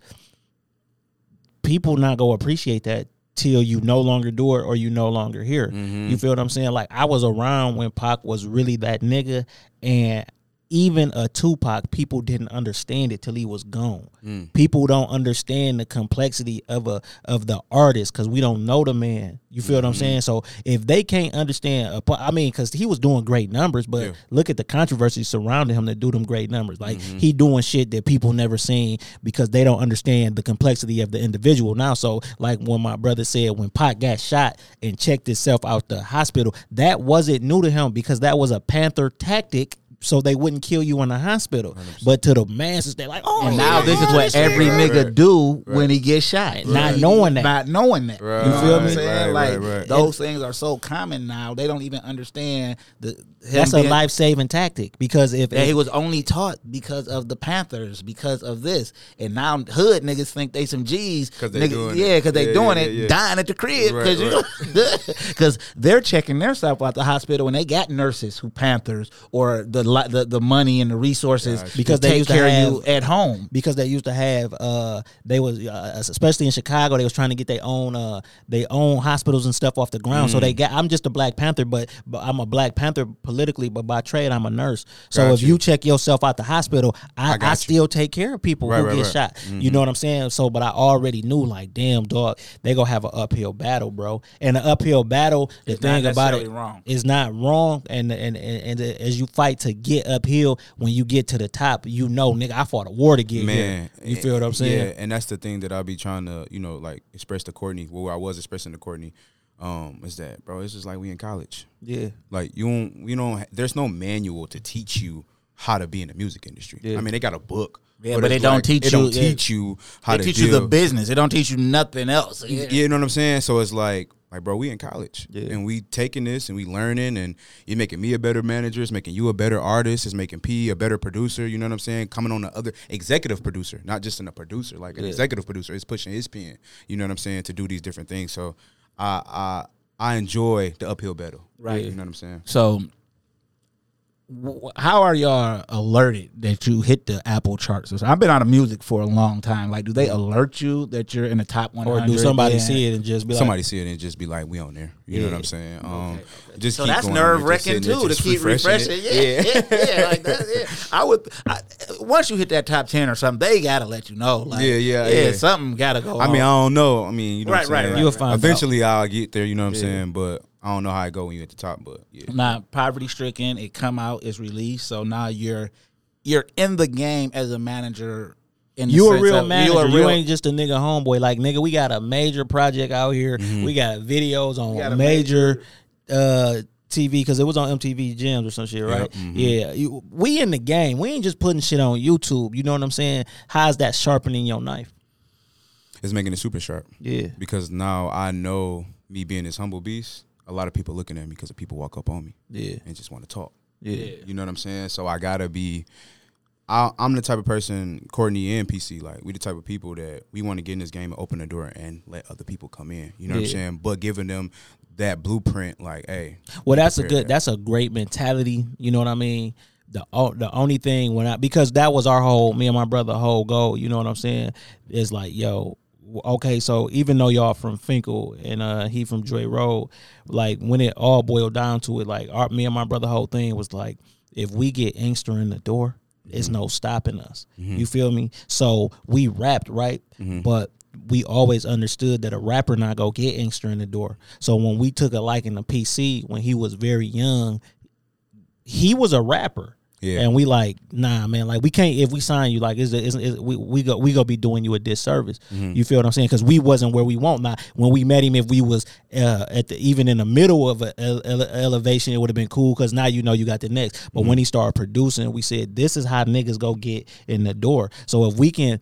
people not go appreciate that till you no longer do it or you no longer here. You feel what I'm saying? Like I was around when Pac was really that nigga, and even a Tupac, people didn't understand it till he was gone. Mm. People don't understand the complexity of a of the artist because we don't know the man. You feel what I'm mm-hmm. saying? So if they can't understand, a I mean, because he was doing great numbers, but Yeah. look at the controversy surrounding him that do them great numbers. Like mm-hmm. he doing shit that people never seen because they don't understand the complexity of the individual now. So like when my brother said when Pac got shot and checked himself out the hospital, that wasn't new to him because that was a Panther tactic. So they wouldn't kill you in the hospital, but to the masses, they're like, "Oh, And now this is what every nigga." nigga right. do when he gets shot, Not knowing that. not knowing that. Right, you feel me? right, saying right, like right, right. those things are so common now. They don't even understand the. him That's a life saving tactic because if that he was only taught because of the Panthers, because of this, and now hood niggas think they some G's. 'Cause they Nigga- doing yeah, because they Yeah, doing yeah, it, yeah. dying at the crib Right, because you because they're checking themselves out the hospital and they got nurses who Panthers or the li- the, the money and the resources Gotcha. because they take used to care have- of you at home. because they used to have uh they was uh, especially in Chicago they was trying to get their own uh their own hospitals and stuff off the ground so Mm. they got I'm just a Black Panther but but I'm a Black Panther politically but by trade I'm a nurse so Got if you. you. check yourself out the hospital I, I I, still take care of people Right, who right, get right. shot Mm-hmm. you know what I'm saying so but I already knew like damn dog they gonna have an uphill battle bro and an uphill battle the It's thing about it wrong. is not wrong and, and and and as you fight to get uphill when you get to the top you know nigga I fought a war to get man, here you feel what I'm saying Yeah, and that's the thing that I'll be trying to, you know, like express to Courtney. What I was expressing to Courtney, um, is that, bro? It's just like we in college. Yeah. Like you don't, you don't. There's no manual to teach you how to be in the music industry. Yeah. I mean, they got a book. Yeah, but they don't teach it you- don't teach you how They to teach you the business. They don't teach you nothing else. Yeah. you know what I'm saying? So it's like, like, bro, we in college, Yeah. and we taking this and we learning, and you're making me a better manager. It's making you a better artist. It's making P a better producer. You know what I'm saying? Coming on the other executive producer, not just in a producer, like an Yeah. executive producer is pushing his pen. You know what I'm saying? To do these different things. So I I I enjoy the uphill battle. Right. You know what I'm saying? So, how are y'all alerted that you hit the Apple charts? I've been out of music for a long time. Like, do they alert you that you're in the top one Or do somebody see it and just be like, Somebody see it and just be like, "We on there." You know what I'm saying? Um, Just So keep that's going on there, nerve just wracking too to keep refreshing. Yeah, yeah, yeah, like that. Yeah. I would. I, once you hit that top ten or something, they gotta let you know. Like, Yeah, yeah, yeah. Something gotta go. I mean, I don't know. I mean, you know, Right, what I'm right, saying? right, You'll right. find out. Eventually, I'll get there. You know what I'm saying? But I don't know how it go when you at the top. But yeah, now poverty stricken. It come out, it's released. So now you're you're in the game as a manager. In the You a real of- manager. You You, a real, ain't just a nigga homeboy. Like nigga, we got a major project out here. Mm-hmm. We got videos on got a major, uh TV because it was on MTV Jams or some shit, right? mm-hmm. Yeah, you, we in the game. We ain't just putting shit on YouTube. You know what I'm saying? How's that sharpening your knife? it's making it super sharp. Yeah. Because now I know me being this humble beast. A lot of people looking at me because people walk up on me Yeah, and just want to talk. yeah, You know what I'm saying? So I gotta be. I, I'm the type of person, Courtney and PC, like we the type of people that we want to get in this game and open the door and let other people come in. You know what I'm saying? But giving them that blueprint, like, hey, Well, that's a good. that. That's a great mentality. You know what I mean? The the only thing when I because that was our whole me and my brother whole goal. You know what I'm saying? Is like yo. Okay, so even though y'all from Fenkell and uh he from Dre Road, like when it all boiled down to it, like our me and my brother whole thing was like, if we get Inkster in the door, it's mm-hmm. no stopping us. Mm-hmm. You feel me? So we rapped right, mm-hmm. but we always understood that a rapper not go get Inkster in the door. So when we took a liking to PC when he was very young, he was a rapper. Yeah. And we like, nah, man, like we can't if we sign you, like, is it is we we go we gonna be doing you a disservice. You feel what I'm saying? Because we wasn't where we want. Now, when we met him, if we was uh, at the even in the middle of a ele- ele- elevation, it would have been cool. Because now you know you got the next. But when he started producing, we said this is how niggas go get in the door. So if we can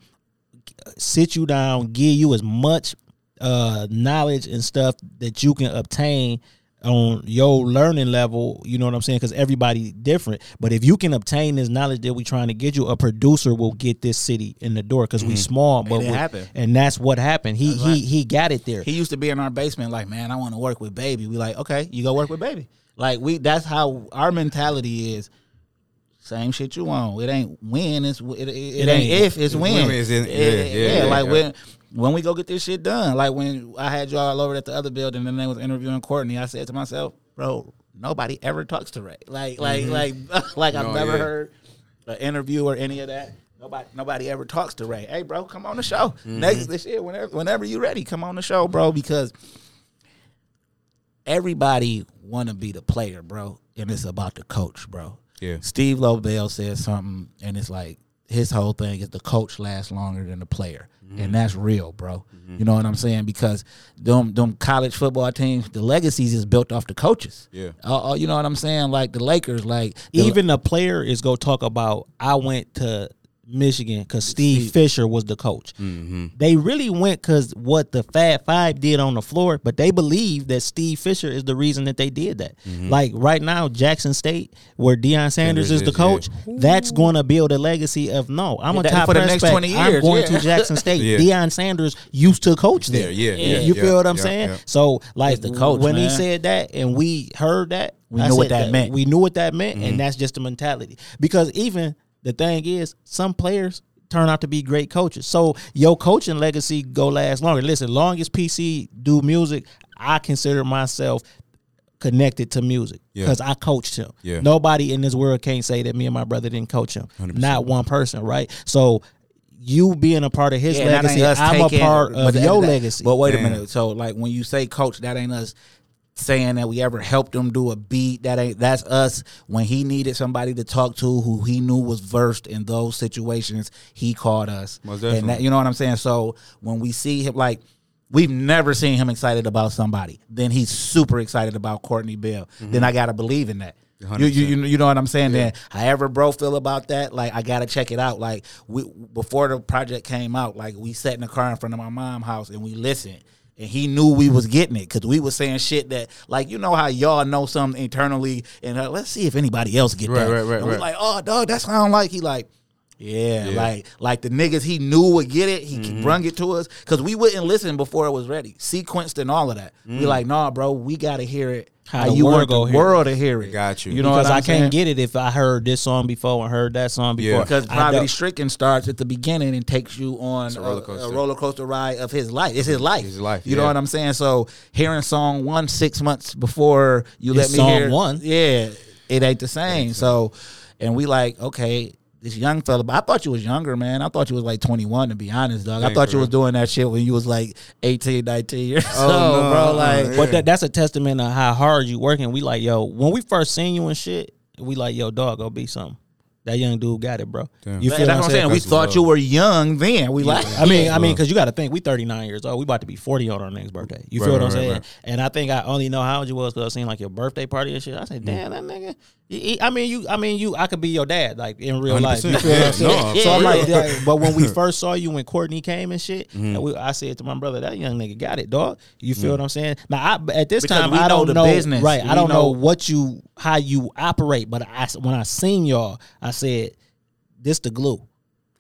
sit you down, give you as much uh knowledge and stuff that you can obtain on your learning level, you know what I'm saying? Because everybody different. But if you can obtain this knowledge that we trying to get you, a producer will get this city in the door because we mm. small. But it we- and that's what happened. He That's right. he he got it there. He used to be in our basement, like, man, I want to work with baby. We like, okay, you go work with baby. Like we, that's how our mentality is. Same shit you want. It ain't when. It's it, it, it ain't ain't- if. It's when. when, it's in- yeah, yeah, yeah, Like yeah. when when we go get this shit done. Like when I had y'all over at the other building and they was interviewing Courtney. I said to myself, bro, nobody ever talks to Ray. Like like mm-hmm. like like I've No, never yeah. heard an interview or any of that. Nobody, nobody ever talks to Ray. Hey, bro, come on the show. Mm-hmm. Next this year, whenever, whenever you ready, come on the show, bro. Because everybody want to be the player, bro, and it's about the coach, bro. Yeah. Steve Lobel said something, and it's like his whole thing is the coach lasts longer than the player, and that's real, bro. You know what I'm saying? Because them them college football teams, the legacies is built off the coaches. Yeah. Uh, uh, you know what I'm saying? Like the Lakers, like the- Even the player is go talk about. I went to Michigan because Steve Fisher was the coach. They really went because what the Fab Five did on the floor, but they believe that Steve Fisher is the reason that they did that. Like right now, Jackson State, where Deion Sanders Sanders is the is, coach, that's going to build a legacy of no. I'm a top for the next prospect. 20 I'm going yeah. to Jackson State. Yeah. Deion Sanders used to coach there. Yeah, yeah, yeah, You yeah, feel what I'm yeah, saying? yeah. So like the coach, when he said that and we heard that, We I knew what said that meant. We knew what that meant, Mm-hmm. and that's just the mentality. Because even the thing is, some players turn out to be great coaches. So your coaching legacy go last longer. Listen, long as PC do music, I consider myself connected to music Yeah. because I coached him. Yeah. Nobody in this world can't say that me and my brother didn't coach him. 100%. Not one person, right? So you being a part of his Yeah, legacy, I'm a part of your that- legacy. But wait a minute. So like when you say coach, that ain't us saying that we ever helped him do a beat. That ain't that's us when he needed somebody to talk to who he knew was versed in those situations. He called us, and that, you know what I'm saying. So when we see him, like we've never seen him excited about somebody, then he's super excited about Courtney Bell. Mm-hmm. Then I gotta believe in that. You, you, you, you know what I'm saying? Then, however, bro, feel about that, like I gotta check it out. Like we before the project came out, like we sat in the car in front of my mom's house and we listened. And he knew we was getting it because we was saying shit that, like, you know how y'all know something internally, and uh, let's see if anybody else get Right, that. right, right, and we right. like, oh, dog, that sound like he like, yeah, Yeah. like like the niggas he knew would get it. He Mm-hmm. brung it to us because we wouldn't listen before it was ready, sequenced and all of that. Mm. We like, nah, bro, we gotta hear it. How you world want the hear it. world to hear it? Got you. You know because I can't get it if I heard this song before and heard that song before. Yeah. Because Poverty Stricken starts at the beginning and takes you on a a, roller a coaster. roller coaster ride of his life. It's his life. His life, You know what I'm saying? So hearing song one six months before you let me song hear one. yeah, it ain't the same. So, and we like okay. This young fella, but I thought you was younger, man. I thought you was like 21, to be honest, dog. I Thanks, thought you was doing that shit when you was like 18, 19 years Oh, old, no, bro. Like, yeah. But that, that's a testament of how hard you working. We like, yo, when we first seen you and shit, we like, yo, dog, go be something. That young dude got it, bro. Damn. You that's feel what what I'm saying. We thought love. you were young then. We like, I mean, yeah. I mean, because you got to think we 39 years old. We about to be 40 on our next birthday. You Right, feel what I'm right, saying? right. And I think I only know how old you was because I seen like your birthday party and shit. I Mm. said, damn, that nigga. He- he- I mean, you. I mean, you. I could be your dad, like in real life. You 100%. feel what I'm saying? No, so I'm for like, but when we first saw you when Courtney came and shit, Mm-hmm. and we, I said to my brother, that young nigga got it, dog. You feel what I'm saying? Now, I, at this Because time, I don't the know, business. right? I don't know know- what you, how you operate, but I, when I seen y'all, I said, this the glue.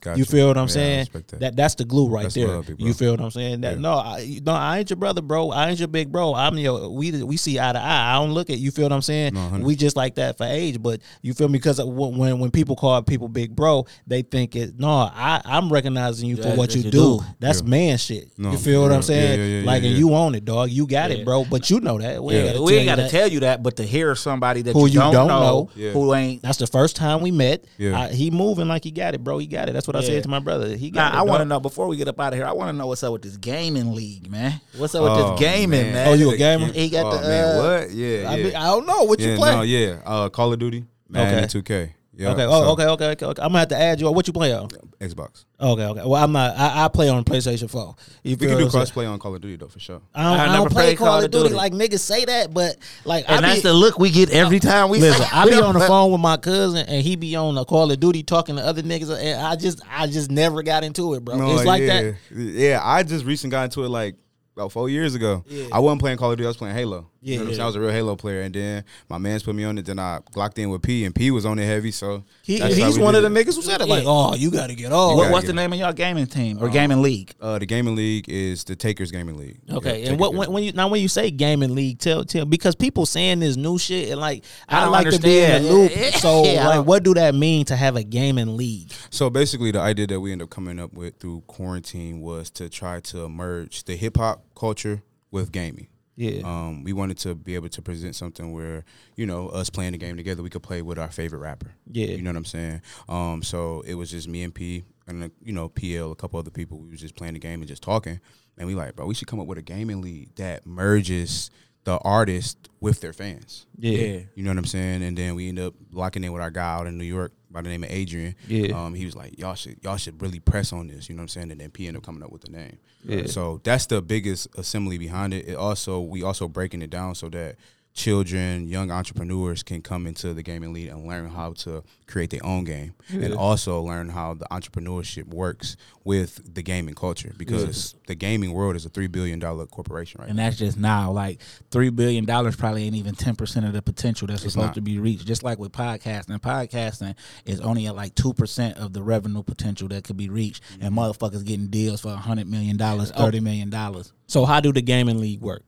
Got You feel what I'm Yeah, saying? that. That that's the glue right That's there. love, you feel what I'm saying? That Yeah. no, I, no, I ain't your brother, bro. I ain't your big bro. I'm your. We we see eye to eye. I don't look at you. Feel what I'm saying? No, we just like that for age, but you feel me? Because when when when people call people big bro, they think it. No, I I'm recognizing you for what what you, you do. do. That's Yeah. man shit. No, you feel what I'm saying? yeah, yeah, yeah, like and yeah. you own it, dog. You got Yeah. it, bro. But you know that. We ain't Yeah, gotta we tell ain't you got to that. tell you that, but to hear somebody that Who you, you don't, don't know, know. Who ain't. That's the first time we met. He moving like he got it, bro. He got it. That's what I Yeah. said to my brother. He got it. I want to know before we get up out of here. I want to know what's up with this gaming league, man. What's up with Oh, this gaming, man? Oh, you a gamer? He got oh, the. man, uh, what? Yeah, I, yeah. mean, I don't know what yeah, you play. No, yeah. Uh, Call of Duty, Madden, Okay. 2K. Yeah, okay. Oh, so- okay, okay, okay, okay. I'm gonna have to add you. What you play on? Xbox. Okay, okay. Well, I'm not. I, I play on PlayStation Four. You We can do what I'm crossplay on Call of Duty though, for sure. I don't, I I never don't play played Call of Duty. like niggas say that, but like and I that's be, the look we get every time we Listen, I we be on the phone with my cousin, and he be on the Call of Duty talking to other niggas, and I just, I just never got into it, bro. it's like yeah. that. Yeah, I just recently got into it like about four years ago. Yeah. I wasn't playing Call of Duty. I was playing Halo. Yeah, you know what I'm yeah. saying? I was a real Halo player, and then my man's put me on it. Then I locked in with P, and P was on it heavy. So He, he's one of the niggas who said it. Like, oh, you got to get off. What, what's get the it. name of y'all gaming team or gaming league? Uh, the gaming league is the Takers Gaming League. Okay, Yeah, and what when, when you now when you say gaming league, tell tell because people saying this new shit and like I I, don't like to be in the loop. So I like, what do that mean to have a gaming league? So basically, the idea that we ended up coming up with through quarantine was to try to merge the hip hop culture with gaming. Yeah. Um, we wanted to be able to present something where you know us playing the game together, we could play with our favorite rapper. Yeah. you know what I'm saying. Um, so it was just me and P and uh, you know PL, a couple other people. We was just playing the game and just talking, and we like, bro, we should come up with a gaming league that merges the artist with their fans. Yeah. You know what I'm saying? And then we end up locking in with our guy out in New York by the name of Adrian. Yeah. Um, he was like, Y'all should y'all should really press on this, you know what I'm saying? And then P ended up coming up with the name. Yeah. So that's the biggest assembly behind it. It also we also breaking it down so that children, young entrepreneurs can come into the gaming league and learn how to create their own game. And also learn how the entrepreneurship works with the gaming culture because the gaming world is a three billion dollar corporation right And now. that's just now. Like three billion dollars probably ain't even ten percent of the potential that's It's supposed not. to be reached. Just like with podcasting, podcasting is only at like two percent of the revenue potential that could be reached, and mm-hmm. motherfuckers getting deals for hundred million dollars, thirty million dollars. So how do the gaming league work?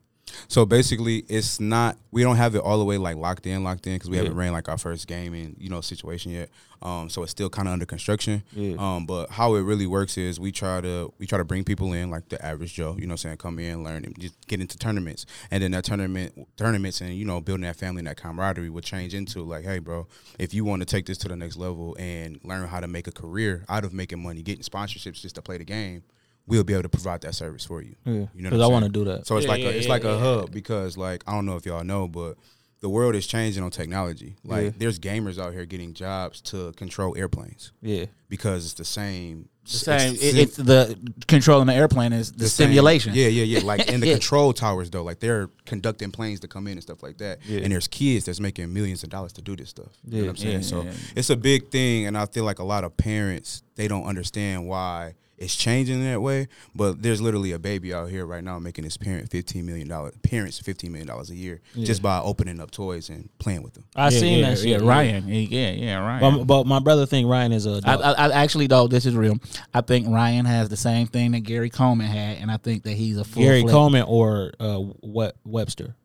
So basically, it's not. We don't have it all the way like locked in, locked in because we haven't ran like our first game and you know situation yet. Um, so it's still kind of under construction. Yeah. Um, but how it really works is we try to we try to bring people in like the average Joe, you know, saying come in, learn, and just get into tournaments, and then that tournament tournaments and you know building that family and that camaraderie will change into like, hey, bro, if you want to take this to the next level and learn how to make a career out of making money, getting sponsorships just to play the game. We'll be able to provide that service for you. Yeah. You know, 'Cause what I'm I wanna do that. So it's Yeah, like yeah, a, it's yeah, like a yeah. hub because like I don't know if y'all know, but the world is changing on technology. Like Yeah. there's gamers out here getting jobs to control airplanes Yeah. because it's the same The same. It's It, sim- it's the controlling the airplane is the, the same. simulation. Yeah, yeah, yeah. Like in the Yeah. control towers though, like they're conducting planes to come in and stuff like that. Yeah. And there's kids that's making millions of dollars to do this stuff. You know what I'm saying? yeah, so yeah. it's a big thing and I feel like a lot of parents they don't understand why it's changing that way. But there's literally a baby out here right now making his parent fifteen million dollars parents fifteen million dollars a year just by opening up toys and playing with them. I yeah, seen yeah, that shit. Yeah, Ryan. Yeah, yeah, Ryan. But, but my brother think Ryan is a. I, dog. I, I actually though this is real. I think Ryan has the same thing that Gary Coleman had, and I think that he's a full Gary fledged- Coleman or uh, what Webster.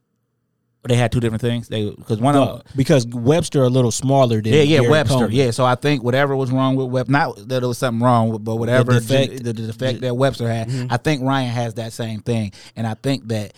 They had two different things. They because one of Uh, because Webster a little smaller than yeah, yeah, Gary Webster. Coleman. Yeah, so I think whatever was wrong with Web, not that there was something wrong, with, but whatever The the defect. defect, the, defect that Webster had, mm-hmm. I think Ryan has that same thing, and I think that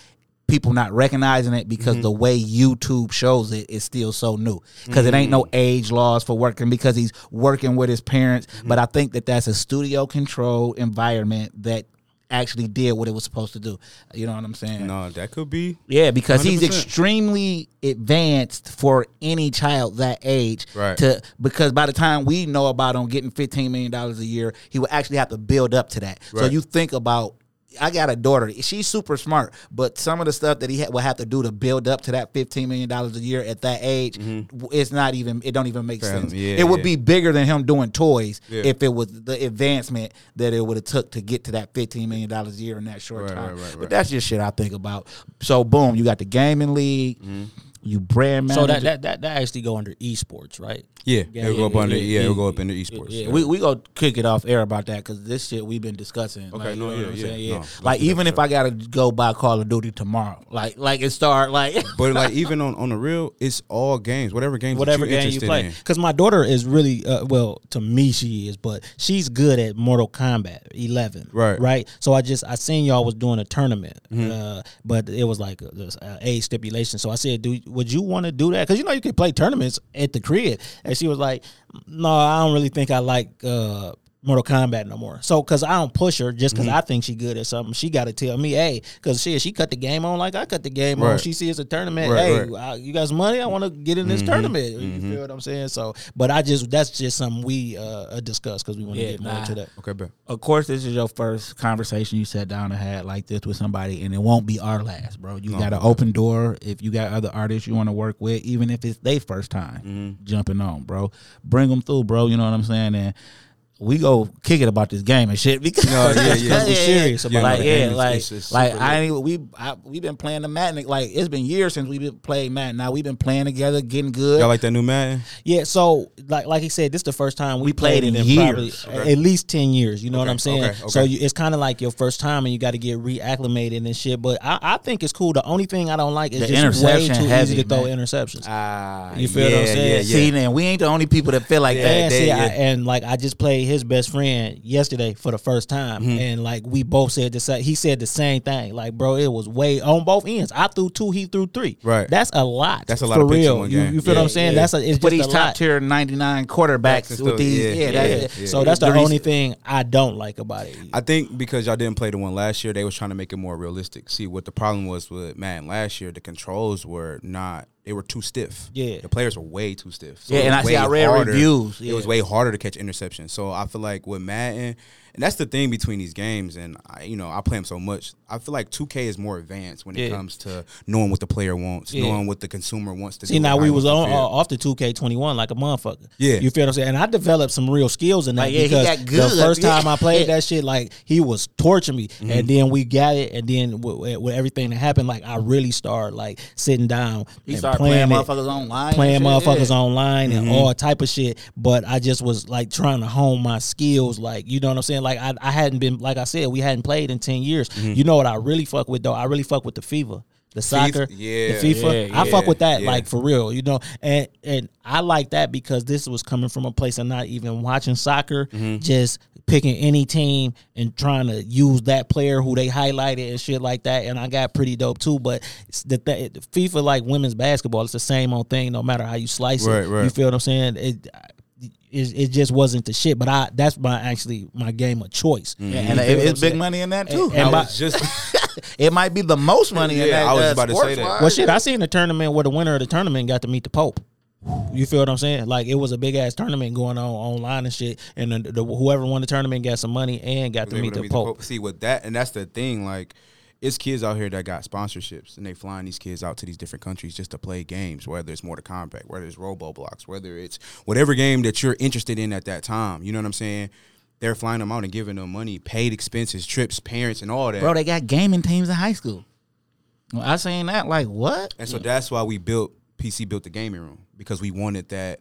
people not recognizing it because mm-hmm. the way YouTube shows it is still so new because it ain't no mm-hmm. age laws for working because he's working with his parents, but I think that that's a studio control environment that actually did what it was supposed to do. You know what I'm saying? No, that could be Yeah, because he's 100%. extremely advanced for any child that age. Right. To because by the time we know about him getting fifteen million dollars a year, he would actually have to build up to that. So you think about. I got a daughter. She's super smart, but some of the stuff that he ha- will have to do to build up to that fifteen million dollars a year at that age, mm-hmm. w it's not even. It don't even make Fair sense. Yeah, it would yeah. be bigger than him doing toys Yeah. if it was the advancement that it would have took to get to that fifteen million dollars a year in that short Right, time. right, right, But that's just shit I think about. So boom, you got the gaming league, mm-hmm. You brand manager. So that, that that that actually go under esports, right? Yeah, Yeah, it'll go up yeah, under yeah, yeah, yeah, it'll go up into esports. yeah, we we go kick it off air about that because this shit we've been discussing. Okay, like, no, you know yeah, what I'm yeah, saying? no, like even if. I gotta go buy Call of Duty tomorrow, like like it start like But like even on, on the real, it's all games. Whatever games that whatever you're game you play. Because my daughter is really uh, well to me she is, but she's good at Mortal Kombat 11. Right. Mm-hmm. right. So I just I seen y'all was doing a tournament, uh, but it was like a, this, uh, age stipulation. So I said, "Do would you want to do that? Because you know you can play tournaments at the crib." And she was like, "No, I don't really think I like." Uh, Mortal Kombat no more. So, cause I don't push her just because Mm-hmm. I think she good at something. She got to tell me, hey, cause she she cut the game on like I cut the game on. She sees a tournament. Right, hey, right. I- you got some money? I want to get in this tournament. You feel what I'm saying? So, but I just that's just something we uh discuss because we want to Yeah, get more nah. into that. Okay, bro. of course this is your first conversation you sat down and had like this with somebody and it won't be our last bro you got an open door if you got other artists you want to work with even if it's their first time jumping on bro bring them through bro you know what i'm saying and we go kick it about this game and shit because No, yeah, yeah. We serious about like it. yeah, It's- like it's- it's like I ain't we I, we been playing the Madden like it's been years since we've been playing Madden. Now we've been playing together, getting good. Y'all like that new Madden? Yeah, so like like he said, this is the first time we, We played it in probably years. at least ten years. You know what I'm saying? okay, So you, it's kind of like your first time, and you got to get reacclimated and shit. But I, I think it's cool. The only thing I don't like is The just way too heavy, easy to throw interceptions. Ah, You feel what I'm saying? See, and we ain't the only people that feel like Yeah, that. and, see, and like I just played his best friend yesterday for the first time, Mm-hmm. and like we both said the same. He said the same thing. Like, bro, it was way on both ends. I threw two, he threw three. Right. That's a lot. That's a lot for of picks real. You, you feel what I'm saying? yeah. That's a, it's But just these top lot. tier 99 quarterbacks with these, yeah, yeah, yeah, that's, yeah. So that's the reason- only thing I don't like about it. I think because y'all didn't play the one last year, they was trying to make it more realistic. See, what the problem was with man last year, the controls were not. They were too stiff. Yeah. the players were way too stiff. Yeah, and I see- I read harder- reviews, It was way harder to catch interceptions. So I feel like with Madden, and that's the thing between these games. And I, you know, I play them so much. I feel like 2K is more advanced when it Yeah. comes to knowing what the player wants, Yeah. knowing what the consumer wants to do. See, now we was on uh, off the 2K21 like a motherfucker. Yeah. you feel what I'm saying? And I developed some real skills in that Like, yeah, he because got the first time I played that shit, like he was torturing me, Mm-hmm. and then we got it, and then with, with everything that happened, like I really started like sitting down He and started playing it, motherfuckers online playing shit, motherfuckers yeah. online Mm-hmm. and all type of shit. But I just was like trying to hone my skills, like you know what I'm saying. Like I, I hadn't been, like I said, we hadn't played in ten years. Mm-hmm. You know what I really fuck with though? I really fuck with the FIFA. The soccer, yeah, the FIFA, yeah, I fuck with that, like for real, you know, and and I like that because this was coming from a place of not even watching soccer, Mm-hmm. just picking any team and trying to use that player who they highlighted and shit like that. And I got pretty dope too. But the th- FIFA like women's basketball, it's the same old thing, no matter how you slice Right, it. right. You feel what I'm saying? It, it, it just wasn't the shit. But I that's my actually my game of choice. Mm-hmm. Yeah, You and it, it's big money in that too. And- and I by- just it might be the most money in Yeah, that. I was uh, about to say that. sports-wise. Well, shit, I seen the tournament where the winner of the tournament got to meet the Pope. You feel what I'm saying? Like it was a big ass tournament going on online and shit, and the, the, whoever won the tournament got some money and got was to able meet to the Pope. See with that, and that's the thing. Like, it's kids out here that got sponsorships, and they flying these kids out to these different countries just to play games. Whether it's Mortal Kombat, whether it's Roblox, whether it's whatever game that you're interested in at that time. You know what I'm saying? They're flying them out and giving them money, paid expenses, trips, parents, and all that. Bro, they got gaming teams in high school. Well, I saying that like what? And so that's why we built PC built the gaming room because we wanted that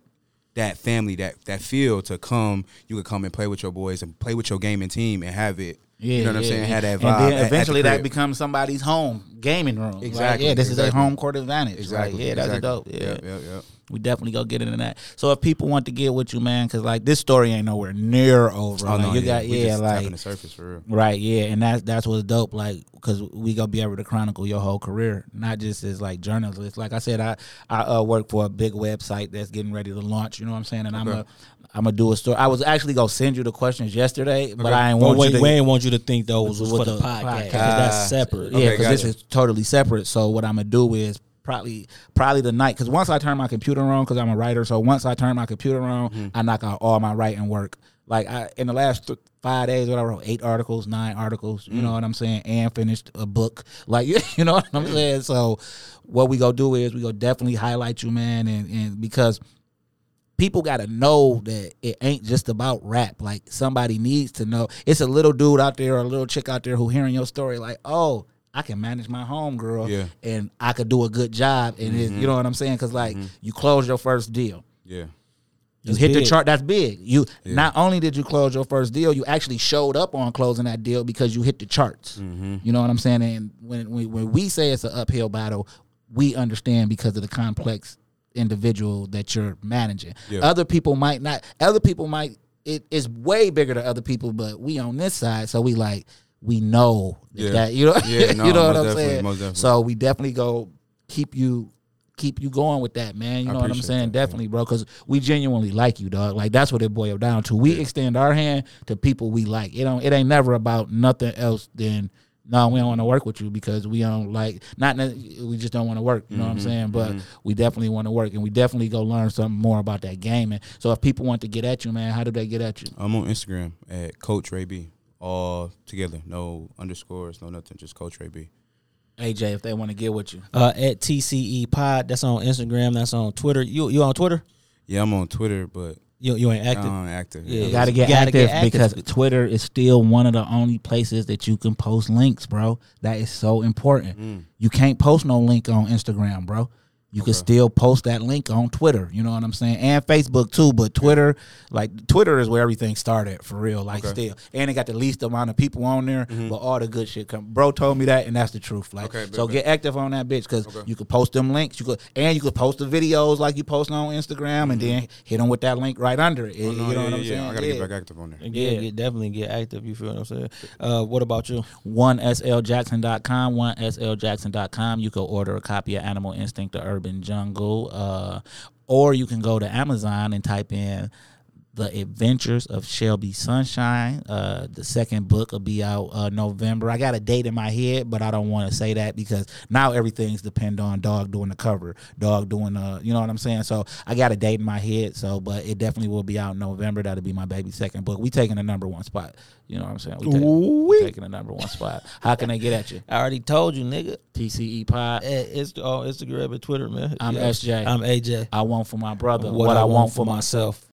that family that that feel to come. You could come and play with your boys and play with your gaming team and have it. You know what I'm saying? Have that vibe. And at- then at the eventually that becomes somebody's home gaming room. Like, Exactly, yeah, this is their exactly. home court advantage. exactly. Like, yeah, that's exactly. a dope. Yeah. Yep, yep, yep. We definitely go get into that. So if people want to get with you, man, because like this story ain't nowhere near over. Oh like, no, you yeah, got we yeah, just like the surface for real. Right, yeah, and that's that's what's dope. Like, because we gonna be able to chronicle your whole career, not just as like journalists. Like I said, I I uh, work for a big website that's getting ready to launch. You know what I'm saying? And I'm a I'm gonna do a story. I was actually gonna send you the questions yesterday, but I ain't But want wait, you to. we ain't want you to think those was With for the, the podcast. podcast. 'cause that's separate. yeah, Okay, because this gotcha. is totally separate. So what I'm gonna do is probably probably the night because once I turn my computer on, because I'm a writer. So once I turn my computer on, Mm-hmm. I knock out all my writing work. Like I in the last th- five days, what I wrote eight articles, nine articles. You Mm. know what I'm saying, and finished a book. Like you know what I'm saying. So what we gonna do is we gonna definitely highlight you, man, and and because people got to know that it ain't just about rap. Like somebody needs to know. It's a little dude out there or a little chick out there who hearing your story, like, oh, I can manage my home, girl, Yeah. and I could do a good job. And it, mm-hmm. you know what I'm saying? Because like mm-hmm. you close your first deal. Yeah. You That's hit the chart. That's big. You not only did you close your first deal, you actually showed up on closing that deal because you hit the charts. Mm-hmm. You know what I'm saying? And when when, when we say it's an uphill battle, we understand because of the complex individual that you're managing. Yeah. Other people might not. Other people might. It is way bigger to other people, but we on this side, so we like we know that, Yeah. that- you know Yeah, no, you know what I'm saying. So we definitely go keep you keep you going with that, man. You know what I'm saying? that, definitely, bro, because we genuinely like you, dog. Like that's what it boils down to. We extend our hand to people we like. It don't. It ain't never about nothing else than. No, we don't want to work with you because we don't like. Not that we just don't want to work. You know what I'm saying? But we definitely want to work, and we definitely go learn something more about that gaming. So if people want to get at you, man, how do they get at you? I'm on Instagram at Coach Ray B. All together, no underscores, no nothing, just Coach Ray B. AJ, if they want to get with you. Uh, at TCE Pod, that's on Instagram, that's on Twitter. You you on Twitter? Yeah, I'm on Twitter, but You you ain't active. Oh, I'm active. Yeah. You gotta get, gotta active get active. because Twitter is still one of the only places that you can post links, bro. That is so important. Mm. You can't post no link on Instagram, bro. You can still post that link on Twitter. You know what I'm saying, and Facebook too. But Twitter, like Twitter, is where everything started for real. Like still, and it got the least amount of people on there, but all the good shit come. Bro told me that, and that's the truth. Like, Okay, so bet. get active on that bitch because you could post them links. You could, and you could post the videos like you post on Instagram, and then hit them with that link right under it. Oh, no, you know yeah, what I'm yeah, saying? I gotta Yeah. get back active on there. Yeah, Yeah. get, definitely get active. You feel what I'm saying? Uh, what about you? 1sljackson.com, 1sljackson.com. You can order a copy of Animal Instinct, The Urban Jungle, uh, or you can go to Amazon and type in The Adventures of Shelby Sunshine. Uh, the second book will be out uh, November. I got a date in my head, but I don't want to say that because now everything's depend on Dog doing the cover, Dog doing the, you know what I'm saying? So I got a date in my head. So, but it definitely will be out in November. That'll be my baby second book. We taking the number one spot. You know what I'm saying? We, take, we taking the number one spot. How can they get at you? I already told you, nigga. TCE Pod. It's on Instagram and Twitter, man. I'm Yeah. SJ. I'm AJ. I want for my brother what, I want for myself.